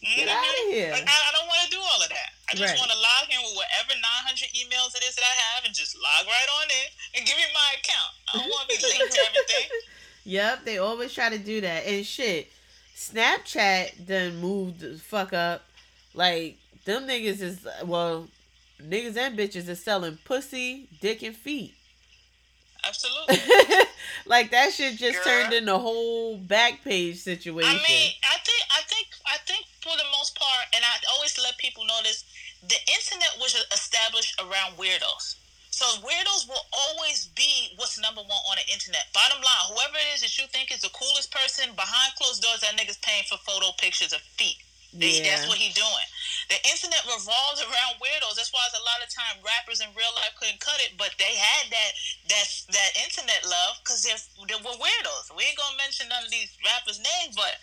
Get Mhm. outta here. Like, I, I don't want to do all of that. I just Right. want to log in with whatever 900 emails it is that I have and just log right on in and give me my account. I don't want to be linked to everything. Yep, they always try to do that. And shit, Snapchat done moved the fuck up. Like, them niggas is, well, niggas and bitches is selling pussy, dick, and feet. Absolutely. like, that shit just Girl. turned into a whole Backpage situation. I mean, I think, I think, I think for the most part, and I always let people know this: the internet was established around weirdos. So weirdos will always be what's number one on the internet. Bottom line, whoever it is that you think is the coolest person behind closed doors, that nigga's paying for photo pictures of feet. Yeah. That's what he doing. The internet revolves around weirdos. That's why it's a lot of time rappers in real life couldn't cut it, but they had that that that internet love because they're they were weirdos. We ain't gonna mention none of these rappers' names, but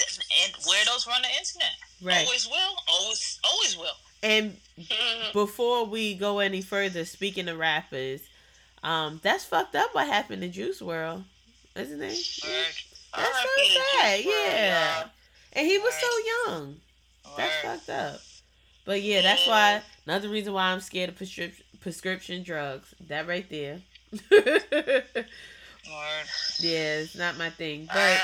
th- and weirdos run the internet. right. Always will. Always always will. And before we go any further, speaking of rappers, um, that's fucked up what happened to Juice WRLD, isn't it? That's so sad, yeah. And he was so young. That's fucked up. But yeah, that's why another reason why I'm scared of prescription prescription drugs. That right there. Yeah, it's not my thing. But Uh,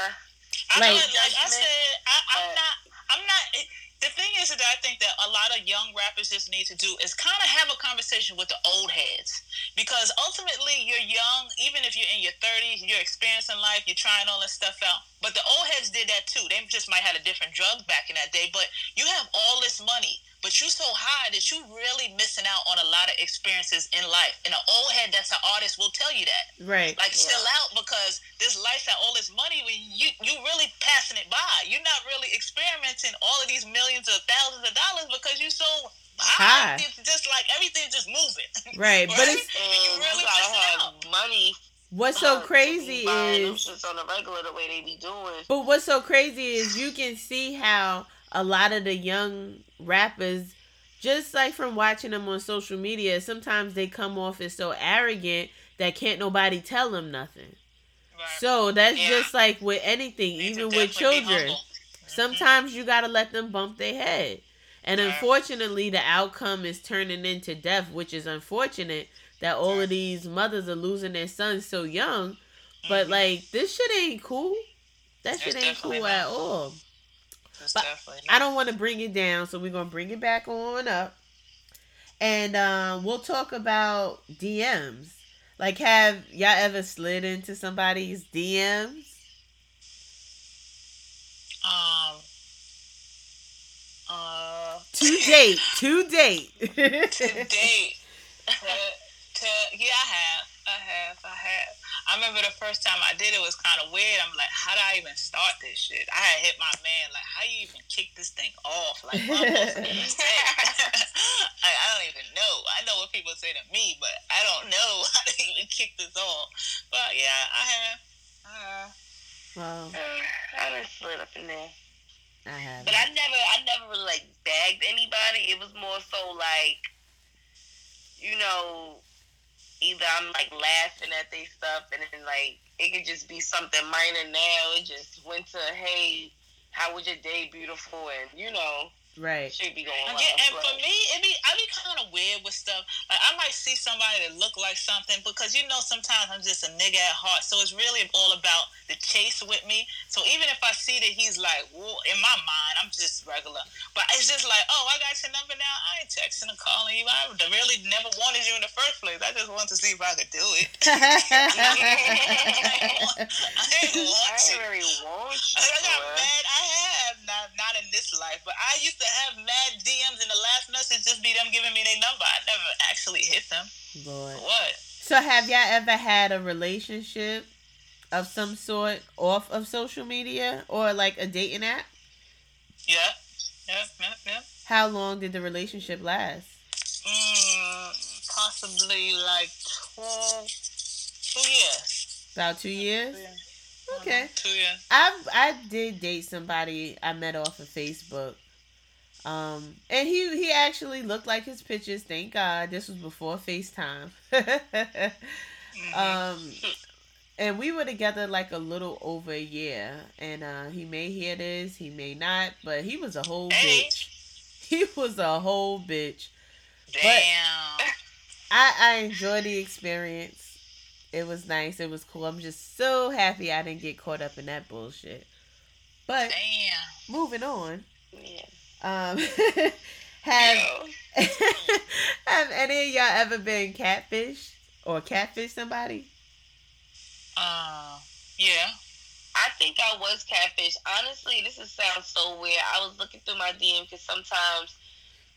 I Like- like I said, I, I'm but- not. I'm not. The thing is that I think that a lot of young rappers just need to do is kind of have a conversation with the old heads because ultimately you're young. Even if you're in your 30s, you're experiencing life, you're trying all this stuff out. But the old heads did that too. They just might have a different drug back in that day. But you have all this money, but you're so high that you really missing out on a lot of experiences in life. And an old head that's an artist will tell you that right. like Yeah. chill out because this lifestyle, all this money, when you you really passing it by. You're not really experimenting all of these millions of thousands of dollars because you're so high. High. It's just like everything's just moving. Right. But it's And you mm, and really you gotta missing have out. money. what's so crazy buying them is on the regular the way they be doing. But what's so crazy is you can see how a lot of the young rappers, just like from watching them on social media, sometimes they come off as so arrogant that can't nobody tell them nothing. Right. So that's Yeah. just like with anything, to even with children. Sometimes you gotta let them bump their head. And Right. unfortunately, the outcome is turning into death, which is unfortunate that all of these mothers are losing their sons so young. But Mhm. like, this shit ain't cool. That It's shit ain't cool not. at all. But I don't want to bring it down, so we're gonna bring it back on up, and um, we'll talk about DMs. Like, have y'all ever slid into somebody's DMs? Um. Uh. To date, to date. to date. to, to, yeah, I have. I have. I have. I remember the first time I did it was kind of weird. I'm like, how do I even start this shit? I had hit my man, like, how you even kick this thing off? Like, what am I supposed to even say? I, I don't even know. I know what people say to me, but I don't know how to even kick this off. But yeah, I have. I have. well, I done slid up in there. I have. But I never, I never really like bagged anybody. It was more so like, you know, either I'm like laughing at they stuff, and then like it could just be something minor. Now it just went to, hey, how was your day, beautiful, and you know, Right. should be going. Yeah, wild. and for me, it be I be kind of weird with stuff. Like I might see somebody that look like something because you know sometimes I'm just a nigga at heart, so it's really all about the chase with me. So even if I see that he's like, well, in my mind, I'm just regular, but it's just like, oh, I got your number now. I ain't texting or calling you. I really never wanted you in the first place. I just wanted to see if I could do it. I ain't want I to. ain't really want you. I got mad. I have not not in this life, but I used to have mad DMs, and the last message just be them giving me their number. I never actually hit them. Lord. What? So, have y'all ever had a relationship of some sort off of social media or like a dating app? Yeah, yeah, yeah, yeah. How long did the relationship last? Mm, possibly like two, two years. About two years. Two years. Okay. Two. I I did date somebody I met off of Facebook. Um, and he he actually looked like his pictures. Thank God, this was before FaceTime. Mhm. um, and we were together like a little over a year. And uh, he may hear this, he may not, but he was a whole Hey. bitch. He was a whole bitch. Damn. I I enjoyed the experience. It was nice. It was cool. I'm just so happy I didn't get caught up in that bullshit. But Damn. moving on. Yeah. Um, have have any of y'all ever been catfish or catfish somebody? Uh, yeah. I think I was catfish. Honestly, this is sounds so weird. I was looking through my DM because sometimes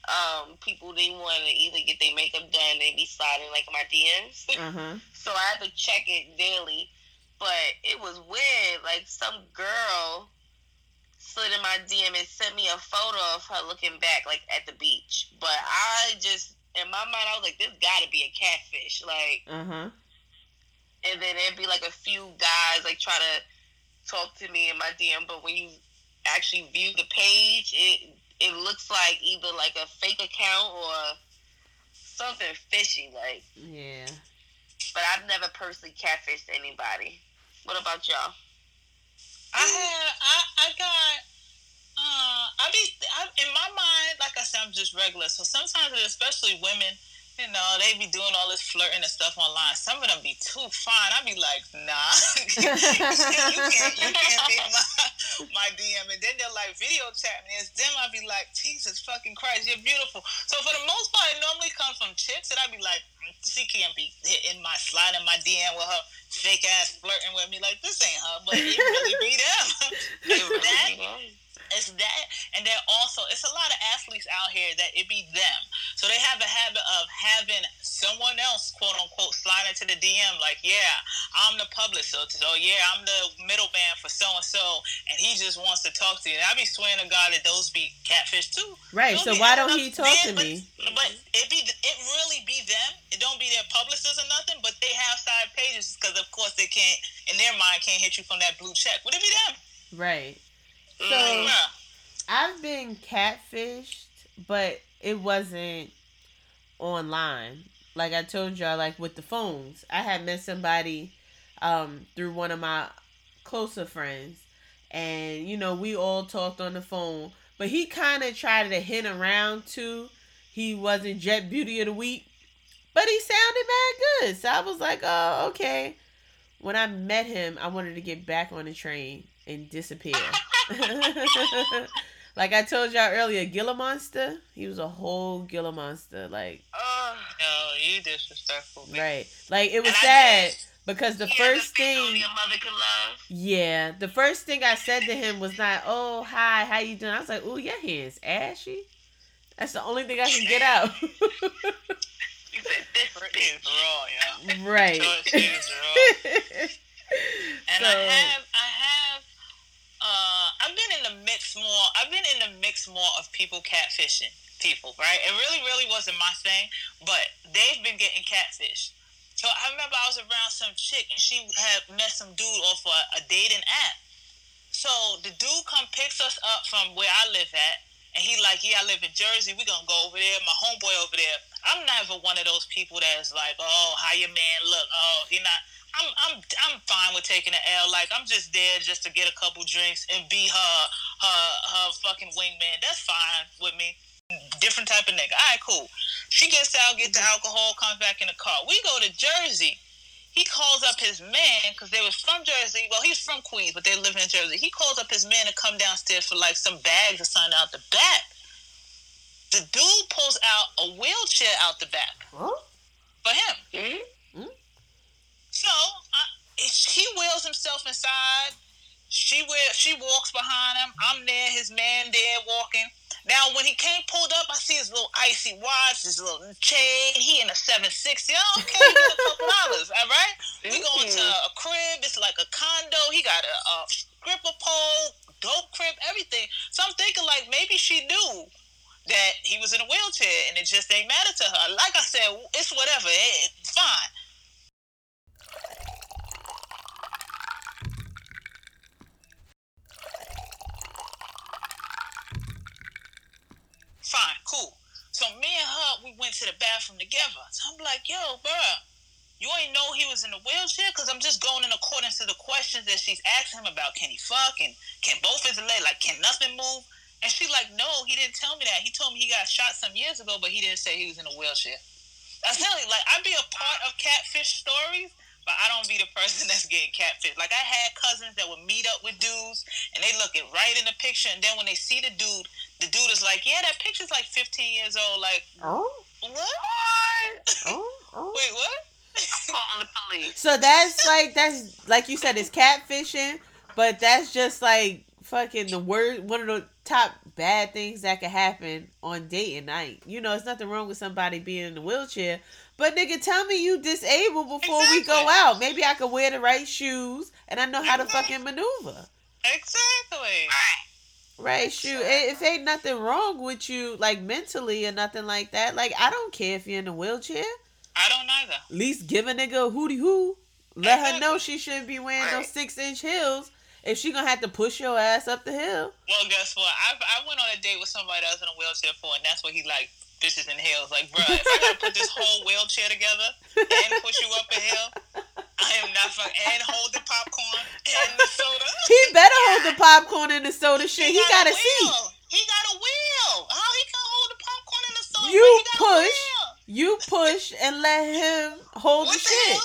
um, people they want to either get their makeup done, They'd be sliding like my DMs. Huh. so I had to check it daily. But it was weird. Like some girl slid in my DM and sent me a photo of her looking back, like at the beach. But I just, in my mind, I was like, this got to be a catfish. Like, huh. and then it'd be like a few guys like try to talk to me in my DM, but when you actually view the page, it it looks like either like a fake account or something fishy. Like, Yeah. but I've never personally catfished anybody. What about y'all? I had I I got uh I be I, in my mind like I said I'm just regular so sometimes especially women you know, they be doing all this flirting and stuff online. Some of them be too fine. I be like, nah, you can't, you can't be my, my DM. And then they're like video chat me. It's them. I be like, Jesus fucking Christ, you're beautiful. So for the most part, it normally comes from chicks, and I be like, mm, she can't be hitting my slide in my DM with her fake ass flirting with me. Like this ain't her, but it really be them. that it's that, and then also it's a lot of athletes out here that it be them. So they have a habit of having someone else, quote unquote, slide into the DM like, yeah, I'm the publicist, so yeah, I'm the middleman for so and so, and he just wants to talk to you. And I be swearing to God that those be catfish too. Right. Those So why don't he talk to being- me? But, but it be it really be them. It don't be their publicists or nothing, but they have side pages because of course they can't in their mind can't hit you from that blue check. Would it be them? Right. So Mm. I've been catfished, but it wasn't online. Like I told y'all, like with the phones, I had met somebody um, through one of my closer friends, and you know we all talked on the phone. But he kind of tried to hint around too. He wasn't Jet Beauty of the Week, but he sounded bad good. So I was like, oh okay. When I met him, I wanted to get back on the train and disappear. like I told y'all earlier, Gila Monster. He was a whole Gila Monster. Like Ugh. No, you disrespectful. bitch. right. Like it was And sad because the first a face only thing a mother can love. Yeah, the first thing I said to him was not, "Oh, hi, how you doing?" I was like, "Ooh, your hands ashy." That's the only thing I can get out. He said, this Brittany is raw, yeah. right. She is raw. And so, I have, I have, uh, I've been in the mix more. I've been in the mix more of people catfishing people, right? It really, really wasn't my thing, but they've been getting catfished. So I remember I was around some chick and she had met some dude off a, a dating app. So the dude come picks us up from where I live at, and he like, yeah, I live in Jersey. We gonna go over there. My homeboy over there. I'm never one of those people that's like, oh, how your man look? Oh, he not. I'm I'm I'm fine with taking an L. Like I'm just there just to get a couple drinks and be her her her fucking wingman. That's fine with me. Different type of nigga. All right, cool. She gets out, get the alcohol, comes back in the car. We go to Jersey. He calls up his man because they was from Jersey. Well, he's from Queens, but they live in Jersey. He calls up his man to come downstairs for like some bags or something out the back. The dude pulls out a wheelchair out the back Huh? for him. Hmm? So I, he wheels himself inside. She will, she walks behind him. I'm there. His man there walking. Now when he came pulled up, I see his little icy watch, his little chain. He in a seven sixty. Oh, okay, get a couple dollars. All right. We going to mm-hmm. a crib. It's like a condo. He got a, a stripper pole, dope crib, everything. So I'm thinking like maybe she knew that he was in a wheelchair and it just ain't matter to her. Like I said, it's whatever. It. Fine, cool. So me and her, we went to the bathroom together. So I'm like, yo, bruh, you ain't know he was in a wheelchair? Because I'm just going in accordance to the questions that she's asking him about. Can he fuck? And can both his legs, like, can nothing move? And she like, no, he didn't tell me that. He told me he got shot some years ago, but he didn't say he was in a wheelchair. That's really like I'd be a part of catfish stories, but I don't be the person that's getting catfish. Like I had cousins that would meet up with dudes and they look it right in the picture, and then when they see the dude, the dude is like, yeah, that picture's like 15 years old. Like Oh, what? oh, oh. Wait, what? Calling the police. So that's like that's like you said, it's catfishing, but that's just like fucking the word one of the top bad things that could happen on dating night. You know, it's nothing wrong with somebody being in a wheelchair, but nigga, tell me you disabled before we go out. Maybe I could wear the right shoes and I know how to fucking maneuver. Exactly. Right, shoot. If ain't nothing wrong with you, like mentally or nothing like that, like I don't care if you're in a wheelchair. I don't either. At least give a nigga a hootie hoo. Let her know she shouldn't be wearing Right. those six inch heels if she gonna have to push your ass up the hill. Well, guess what? I I went on a date with somebody that was in a wheelchair for, and that's what he like bitches in heels. Like, bruh, if I gotta put this whole wheelchair together and push you up a hill, I am not fucking and hold the popcorn and the soda. He better hold the popcorn and the soda shit. He, got, a wheel. seat. He got a wheel. How he can hold the popcorn and the soda? You He got a push. You push and let him hold the the shit.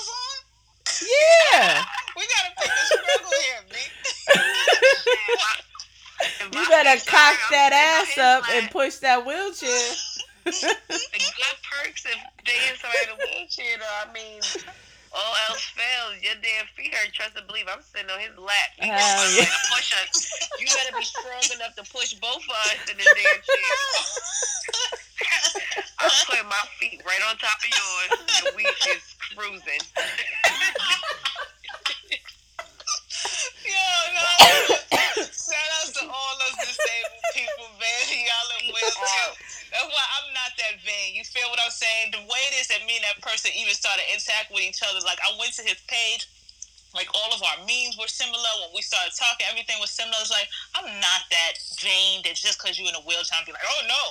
Yeah. We gotta pick a struggle here. If You better cock that ass up and push that wheelchair. The good perks if they in somebody in a wheelchair, though. I mean, all else fails, your damn feet hurt. Trust and believe. I'm sitting on his lap. He Hell gonna yeah. to push us. You better be strong enough to push both of us in this damn chair. I'm putting my feet right on top of yours, and we just cruising. Yo, no. Shout out to all those disabled people, man. Y'all in wheelchairs. That's why I'm not that vain. You feel what I'm saying? The way it is that me and that person even started interact with each other, like I went to his page, like all of our memes were similar. When we started talking, everything was similar. It's like I'm not that vain that just because you're in a wheelchair, I'm be like, oh no,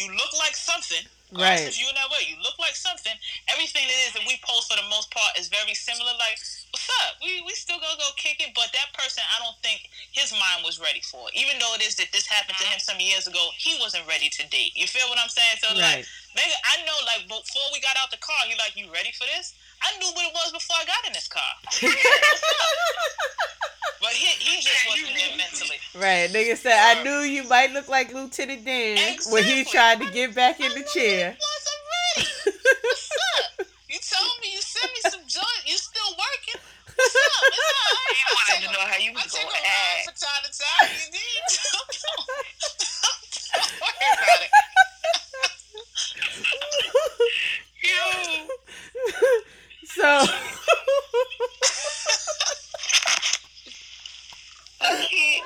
you look like something. Right. If you in that way, you look like something. Everything that is that we post for the most part is very similar. Like, what's up? We we still gonna go kick it, but that person, I don't think his mind was ready for it. Even though it is that this happened to him some years ago, he wasn't ready to date. You feel what I'm saying? So like, Right. nigga, I know like before we got out the car, he like, you ready for this? I knew what it was before I got in this car. But he, he just wasn't there mentally. Right. Nigga said, I knew you might look like Lieutenant Dan when he tried to get back in I the knew chair. What it was already. What's up? You told me you sent me some joint. You still working? What's up? It's all right. He wanted to know how you was gonna act. for time to time. You need. Don't worry about it. You. so I can't.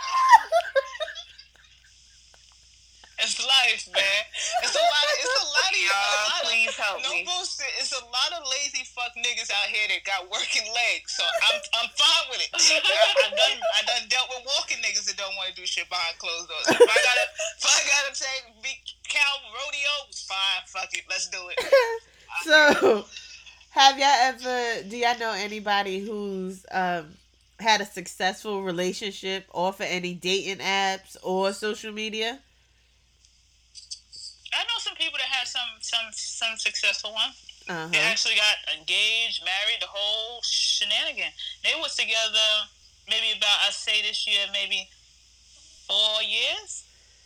It's life, man. It's a lot. Of, it's a lot of. It's a Y'all, lot of please help no me. bullshit. It's a lot of lazy fuck niggas out here that got working legs. So I'm I'm fine with it. I, I done I done dealt with walking niggas that don't want to do shit behind closed doors. If I gotta if I gotta take big cow rodeo, fine. Fuck it. Let's do it. so have y'all ever do y'all know anybody who's um had a successful relationship off of any dating apps or social media? I know some people that had some some some successful ones. They Uh-huh. actually got engaged, married, the whole shenanigan. They was together maybe about I say this year maybe four years,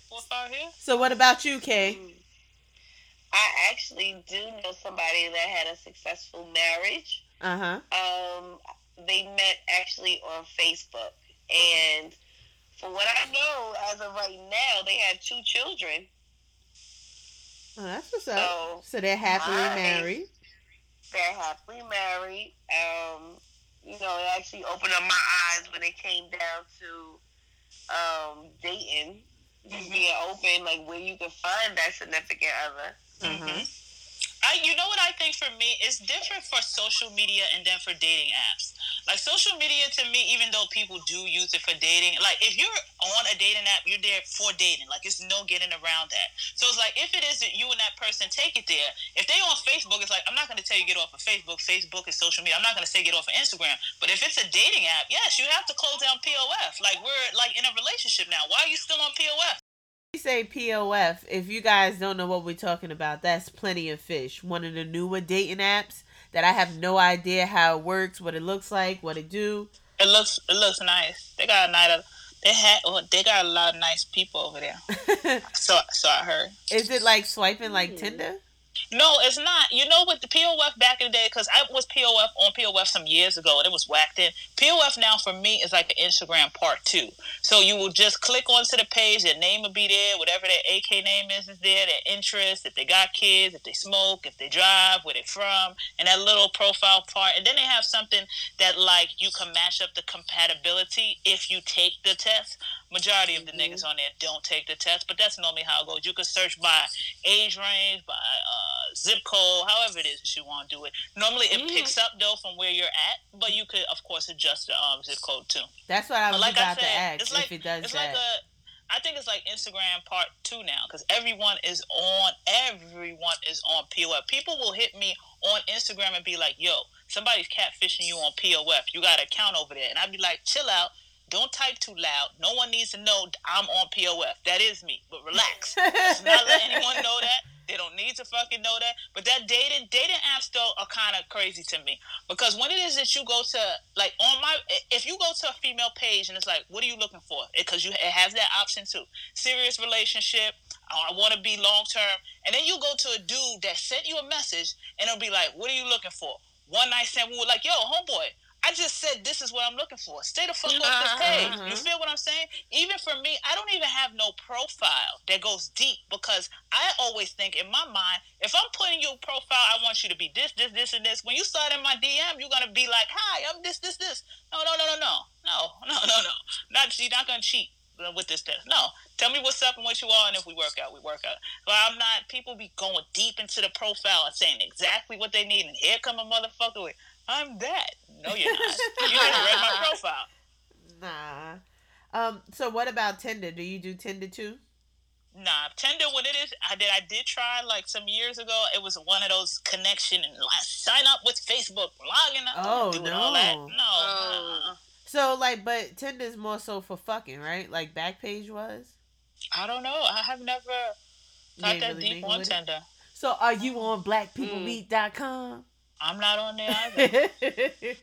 four five years. So what about you, Kay? I actually do know somebody that had a successful marriage. Uh-huh. Um, they met actually on Facebook, and from what I know, as of right now, they have two children. Oh, that's what's up. So So they're happily Nice. married. they're happily married. Um, you know, it actually opened up my eyes when it came down to um, dating, just being open, like where you can find that significant other. Uh-huh. I, you know what I think for me it's different for social media and then for dating apps. Like social media to me, even though people do use it for dating, like if you're on a dating app, you're there for dating. Like it's no getting around that. So it's like if it isn't you and that person take it there. If they on Facebook, it's like I'm not going to tell you get off of Facebook. Facebook is social media. I'm not going to say get off of Instagram. But if it's a dating app, yes, you have to close down POF. Like we're like in a relationship now. Why are you still on POF? We say POF. If you guys don't know what we're talking about, that's Plenty of Fish, one of the newer dating apps that I have no idea how it works, what it looks like, what it do. It looks it looks nice. They got a nice. They had well, they got a lot of nice people over there. So so I heard. Is it like swiping like. Tinder? No, it's not. You know what the POF back in the day? Because I was POF on POF some years ago, and it was whacked in. POF now for me is like an Instagram part two. So you will just click onto the page, their name will be there, whatever their AK name is is there, their interest, if they got kids, if they smoke, if they drive, where they from, and that little profile part. And then they have something that like you can match up the compatibility if you take the test. Majority of the Mhm. niggas on there don't take the test, but that's normally how it goes. You can search by age range, by uh, zip code, however it is that you want to do it. Normally, it Mhm. picks up though from where you're at, but you could, of course, adjust the um, zip code too. That's what I was like I about to ask it's if it does It's that. like a, I think it's like Instagram part two now because everyone is on, everyone is on POF. People will hit me on Instagram and be like, "Yo, somebody's catfishing you on POF. You got an account over there," and I'd be like, "Chill out." Don't type too loud. No one needs to know I'm on POF. That is me. But relax. Let's not let anyone know that. They don't need to fucking know that. But that dating dating apps though are kind of crazy to me because when it is that you go to like on my if you go to a female page and it's like, what are you looking for? Because you it has that option too. Serious relationship. I want to be long term. And then you go to a dude that sent you a message and it'll be like, what are you looking for? One night stand. We were like, yo, homeboy. I just said this is what I'm looking for. Stay the fuck off this uh-huh, page. You uh-huh. feel what I'm saying? Even for me, I don't even have no profile that goes deep because I always think in my mind, if I'm putting your profile, I want you to be this, this, this, and this. When you start in my DM, you're gonna be like, "Hi, I'm this, this, this." No, no, no, no, no, no, no, no, no. Not you're not gonna cheat with this, this. No, tell me what's up and what you are, and if we work out, we work out. But I'm not. People be going deep into the profile and saying exactly what they need, and here come a motherfucker with, "I'm that." No, you're not. you just read my profile. Nah. Um. So what about Tinder? Do you do Tinder too? Nah, Tinder. When it is, I did. I did try like some years ago. It was one of those connection and like, sign up with Facebook, logging up, Oh, doing no. all that. No. Oh. uh-uh. So like, but Tinder's more so for fucking, right? Like Backpage was. I don't know. I have never You got that really deep on with it? Tinder. So are you on BlackPeopleMeet.com? I'm not on there either.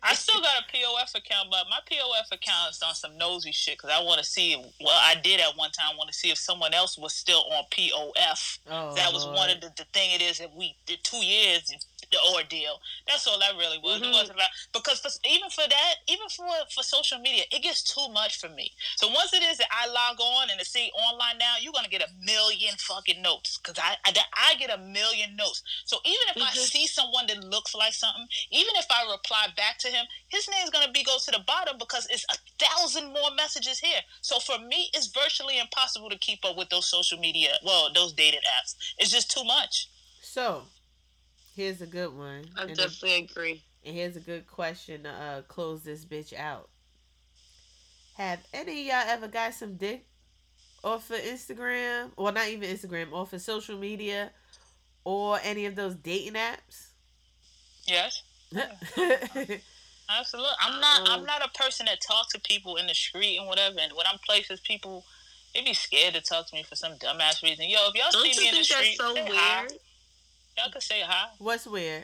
I still got a POF account, but my POF account is on some nosy shit because I want to see. Well, I did at one time want to see if someone else was still on POF. oh, that was Lord. one of the, the thing it is that we did two years the ordeal. That's all that really was. It Mhm. wasn't about because for, even for that, even for for social media, it gets too much for me. So once it is that I log on and to see online now, you're gonna get a million fucking notes because I, I I get a million notes. So even if I Mhm. see someone that looks like something, even if I reply back to him, his name's gonna be go to the bottom because it's a thousand more messages here. So for me, it's virtually impossible to keep up with those social media, well, those dated apps. It's just too much. So here's a good one. I and, a- definitely agree. and here's a good question to uh, close this bitch out. Have any of y'all ever got some dick off of Instagram? Well, not even Instagram, off of social media or any of those dating apps? Yes. Absolutely. I'm not. I'm not a person that talks to people in the street and whatever. And when I'm places, people they be scared to talk to me for some dumbass reason. Yo, if y'all Don't see you me in the think that's street, so say hi. Weird? Y'all can say hi. What's weird?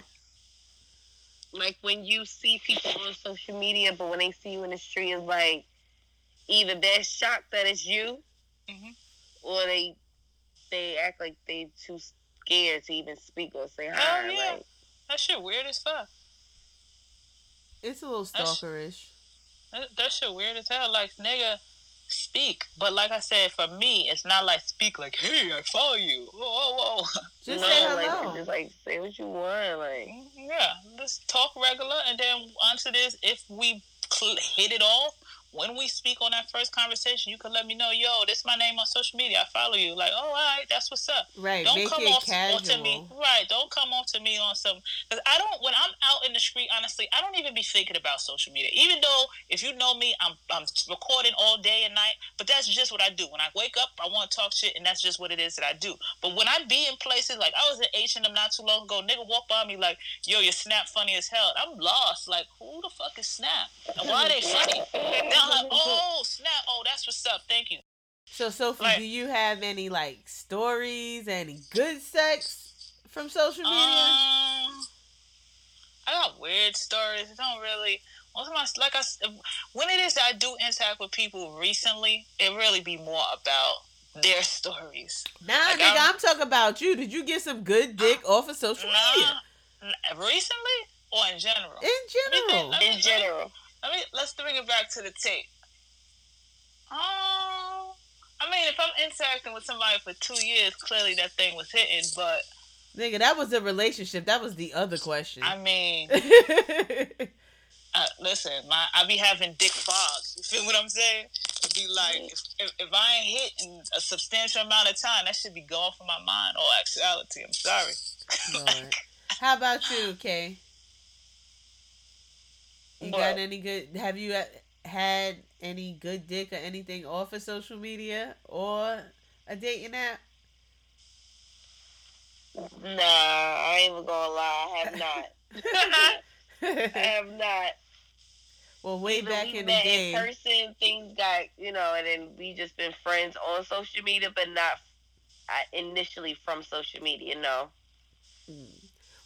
Like when you see people on social media, but when they see you in the street, it's like either they're shocked that it's you, Mhm. or they they act like they too scared to even speak or say Hell hi. yeah. Like, That shit weird as fuck. It's a little That's- stalkerish. That, that shit weird as hell. Like nigga, speak. But like I said, for me, it's not like speak like, hey, I follow you. Whoa, whoa, whoa. Just no, say like, hello. just like say what you want. Like Yeah, let's talk regular, and then onto this. If we cl- hit it off when we speak on that first conversation, you can let me know, yo, this is my name on social media. I follow you. Like, oh, all right, that's what's up. right. Don't Make come off casual. onto me, right? Don't come off to me on some because I don't. When I'm out in the street, honestly, I don't even be thinking about social media. Even though if you know me, I'm I'm recording all day and night. But that's just what I do. When I wake up, I want to talk shit, and that's just what it is that I do. But when I be in places like I was at H and M not too long ago, nigga walk by me like, yo, your snap funny as hell. I'm lost. Like, who the fuck is snap? And why are they funny? Then I'm like, oh snap, oh that's what's up. Thank you. So, Sophie, Like- do you have any like stories, any good sex from social media? Um, I got weird stories. I don't really. Most of my like I when it is that I do interact with people recently, it really be more about their stories. nah, like, nigga, I'm- I'm, talking about you. Did you get some good dick off of social media? Nah, n- recently or in general. In Let think. general. In general. Let me let's bring it back to the tape. Um, I mean, if I'm interacting with somebody for two years, clearly that thing was hitting. But Nigga, that was a relationship. That was the other question. I mean, uh, listen, my I be having dick fogs. You feel what I'm saying? It be like if, if, if I ain't hit in a substantial amount of time, that should be gone from my mind. All actuality, I'm sorry. Lord. How about you, Kay? You got any good? Have you uh, had any good dick or anything off of social media or a dating app? Nah, I ain't even gonna lie. I have not. I have not. well, way back we in the met day. in person, things got you know, and then we just been friends on social media, but not initially from social media. No.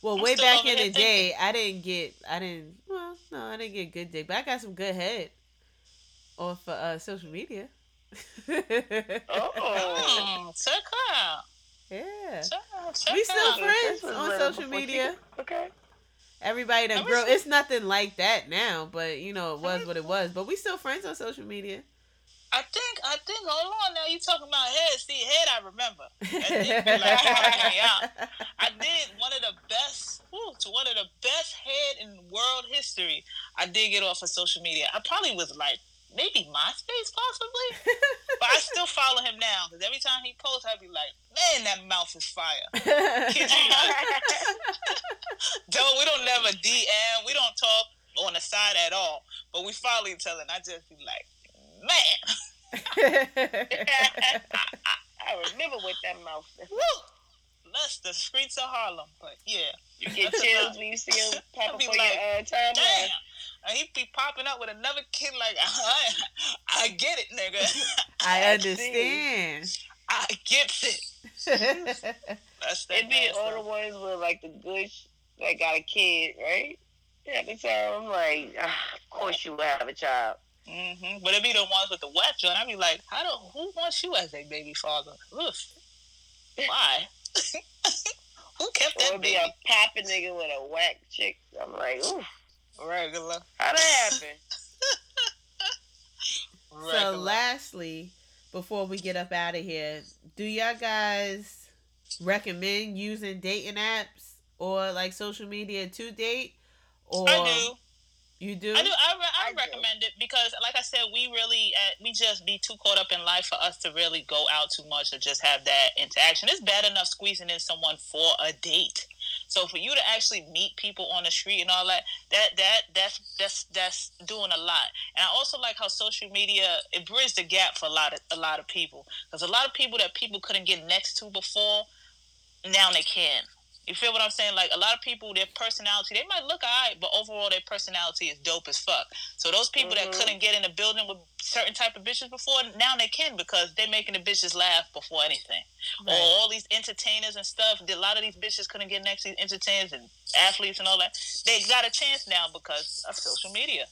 Well, I'm way back in the here day, I didn't get, I didn't, well, no, I didn't get good dick, but I got some good head off of uh, social media. Oh. Mm, check out. yeah. Check, check We still out. friends on little social before she- media. Okay. Everybody that I grow, it's nothing like that now, but you know, it was what it was. But we still friends on social media. I think, I think, hold on now, you talking about head. See, head I remember. That like, help me out. I did one of the best, whew, to one of the best head in world history. I did get off of social media. I probably was like, maybe MySpace possibly, but I still follow him now because every time he posts, I'd be like, man, that mouth is fire. Don't we don't never DM, we don't talk on the side at all, but we follow each other, and I just be like, man, I remember what that mouth. said. woo, that's the streets of Harlem. But yeah, You get chills when you see him pop I'd up on like, your uh, timeline. damn. And he be popping up with another kid like, I, I get it, nigga. I I understand. I get it. That's that It be bad all the ones with like the good sh- that got a kid, right? Yeah, the time I'm like, ah, of course you will have a child. Hmm But it be the ones with the wet joint. I'd be like, how do who wants you as a baby father? Ugh. Why? who kept that it'd be a popping nigga with a whack chick. I'm like, ooh, Regular. How'd that happen? So, lastly, before we get up out of here, do y'all guys recommend using dating apps or like social media to date? Or I do. You do? I do. I, re- I, I do. recommend it because, like I said, we really uh, we just be too caught up in life for us to really go out too much or just have that interaction. It's bad enough squeezing in someone for a date. So for you to actually meet people on the street and all that, that that that's that's that's doing a lot. And I also like how social media it bridged the gap for a lot of a lot of people because a lot of people that people couldn't get next to before, now they can. You feel what I'm saying? Like a lot of people, their personality, they might look alright, but overall their personality is dope as fuck. So those people that Mhm. couldn't get in the building with certain type of bitches before, now they can because they're making the bitches laugh before anything. Or all these entertainers and stuff, a lot of these bitches couldn't get next to these entertainers and athletes and all that. They got a chance now because of social media.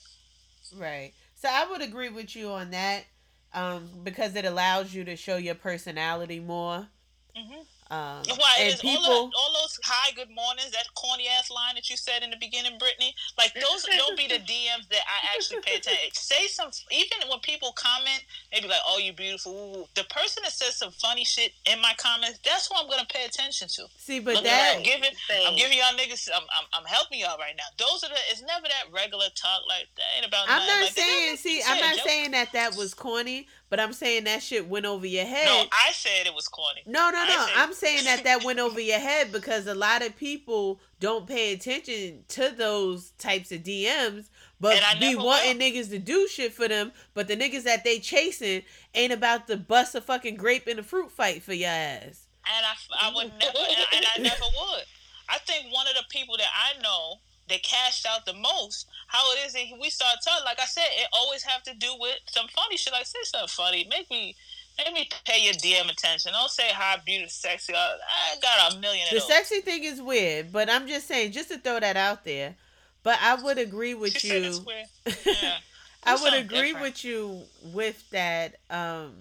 Right. So I would agree with you on that, um, because it allows you to show your personality more. hmm Um, Why and is all, people, the, all those hi, good mornings, that corny ass line that you said in the beginning, Brittany? Like those don't be the DMs that I actually pay attention. Say some even when people comment, they be like, "Oh, you beautiful." Ooh. The person that says some funny shit in my comments, that's who I'm gonna pay attention to. see, but Look, that I'm giving, I'm giving y'all niggas, I'm, I'm, I'm helping y'all right now. Those are the. It's never that regular talk. Like that ain't about. I'm nothing. not Like, saying. See, I'm not saying that that was corny, but I'm saying that shit went over your head. No, I said it was corny. No, no, no. said- I'm saying that that went over your head because a lot of people don't pay attention to those types of DMs, but I be wanting niggas to do shit for them. But the niggas that they chasing ain't about to bust a fucking grape in a fruit fight for your ass. and I, I would never, and, and I never would. I think one of the people that I know that cashed out the most, how it is that we start talking. Like I said, it always have to do with some funny shit. Like say something funny, make me, make me pay your DM attention. Don't say hi, beautiful, sexy. I I got a million The sexy thing is weird, but I'm just saying, just to throw that out there. But I would agree with she you. Yeah. I would agree different. with you with that. Um,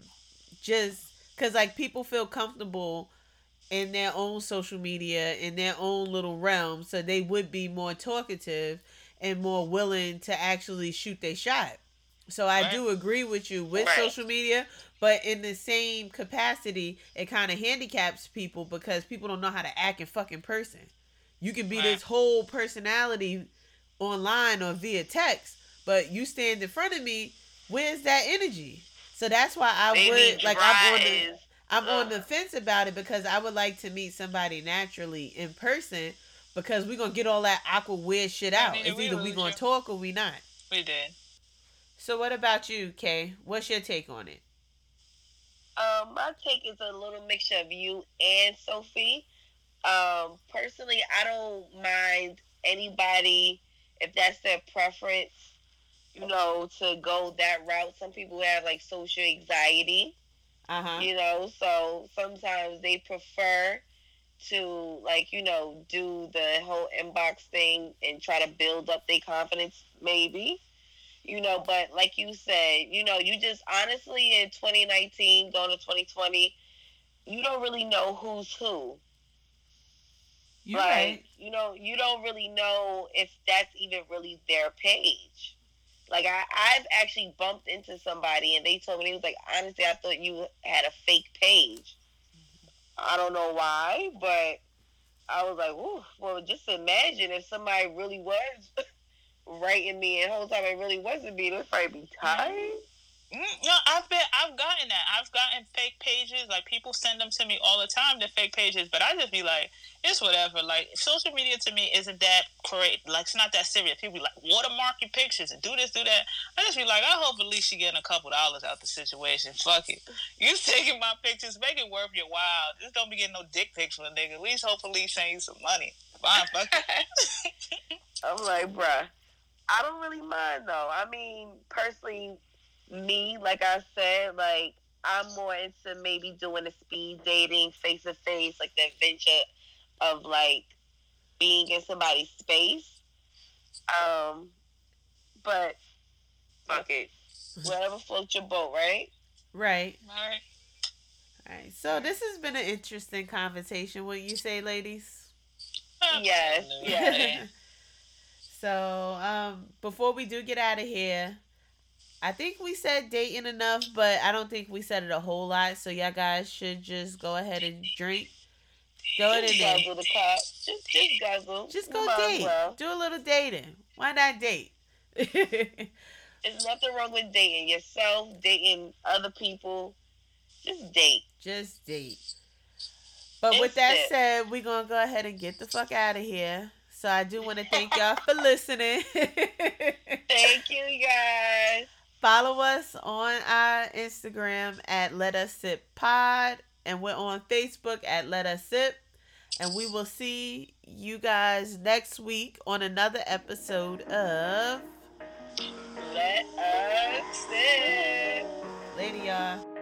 just because like people feel comfortable in their own social media in their own little realm, so they would be more talkative and more willing to actually shoot their shot. So I Right. do agree with you with Right. social media, but in the same capacity, it kind of handicaps people because people don't know how to act in fucking person. You can be Right. this whole personality online or via text, but you stand in front of me, where's that energy? So that's why I Baby would like I'm on the dry I'm on the fence about it because I would like to meet somebody naturally in person because we're gonna get all that awkward weird shit I out. mean, It's we either we gonna yeah. talk or we not. We did. So what about you, Kay? What's your take on it? Um, my take is a little mixture of you and Sophie. Um, personally, I don't mind anybody if that's their preference, you know, to go that route. Some people have like social anxiety. Uh-huh. You know, so sometimes they prefer to like you know do the whole inbox thing and try to build up their confidence maybe you know but like you said you know you just honestly in 2019 going to 2020 you don't really know who's who You like right. you know you don't really know if that's even really their page like I, I've actually bumped into somebody and they told me they was like honestly I thought you had a fake page. I don't know why but I was like Ooh, well just imagine if somebody really was writing me and whole time it really wasn't me they'd probably be tired Mm, no, I've been, I've gotten that. I've gotten fake pages. Like people send them to me all the time. The fake pages, but I just be like, it's whatever. Like social media to me isn't that great. Like it's not that serious. People be like, watermark your pictures and do this, do that. I just be like, I hope at least you getting a couple dollars out the situation. Fuck it. You taking my pictures, make it worth your while. Just don't be getting no dick pics from a nigga. At least hopefully send you some money. Fine, fuck it. I'm like bruh I don't really mind though I mean personally me like I said like I'm more into maybe doing the speed dating face to face like the adventure of like being in somebody's space um but fuck it whatever floats your boat right Right. All right. All right. So this has been an interesting conversation. What you say, ladies? Yes, Absolutely. so um, before we do get out of here, I think we said dating enough, but I don't think we said it a whole lot. So y'all guys should just go ahead and drink. Go ahead and then. guzzle the cup just just guzzle Just go as date. well. Do a little dating. Why not date? There's nothing wrong with dating yourself, dating other people. Just date. just date. But with that Instant. said, we're gonna go ahead and get the fuck out of here. So I do want to thank y'all for listening. Thank you, guys. Follow us on our Instagram at Let Us Sip Pod, and we're on Facebook at Let Us Sip. And we will see you guys next week on another episode of Let Us Sip. Later, y'all.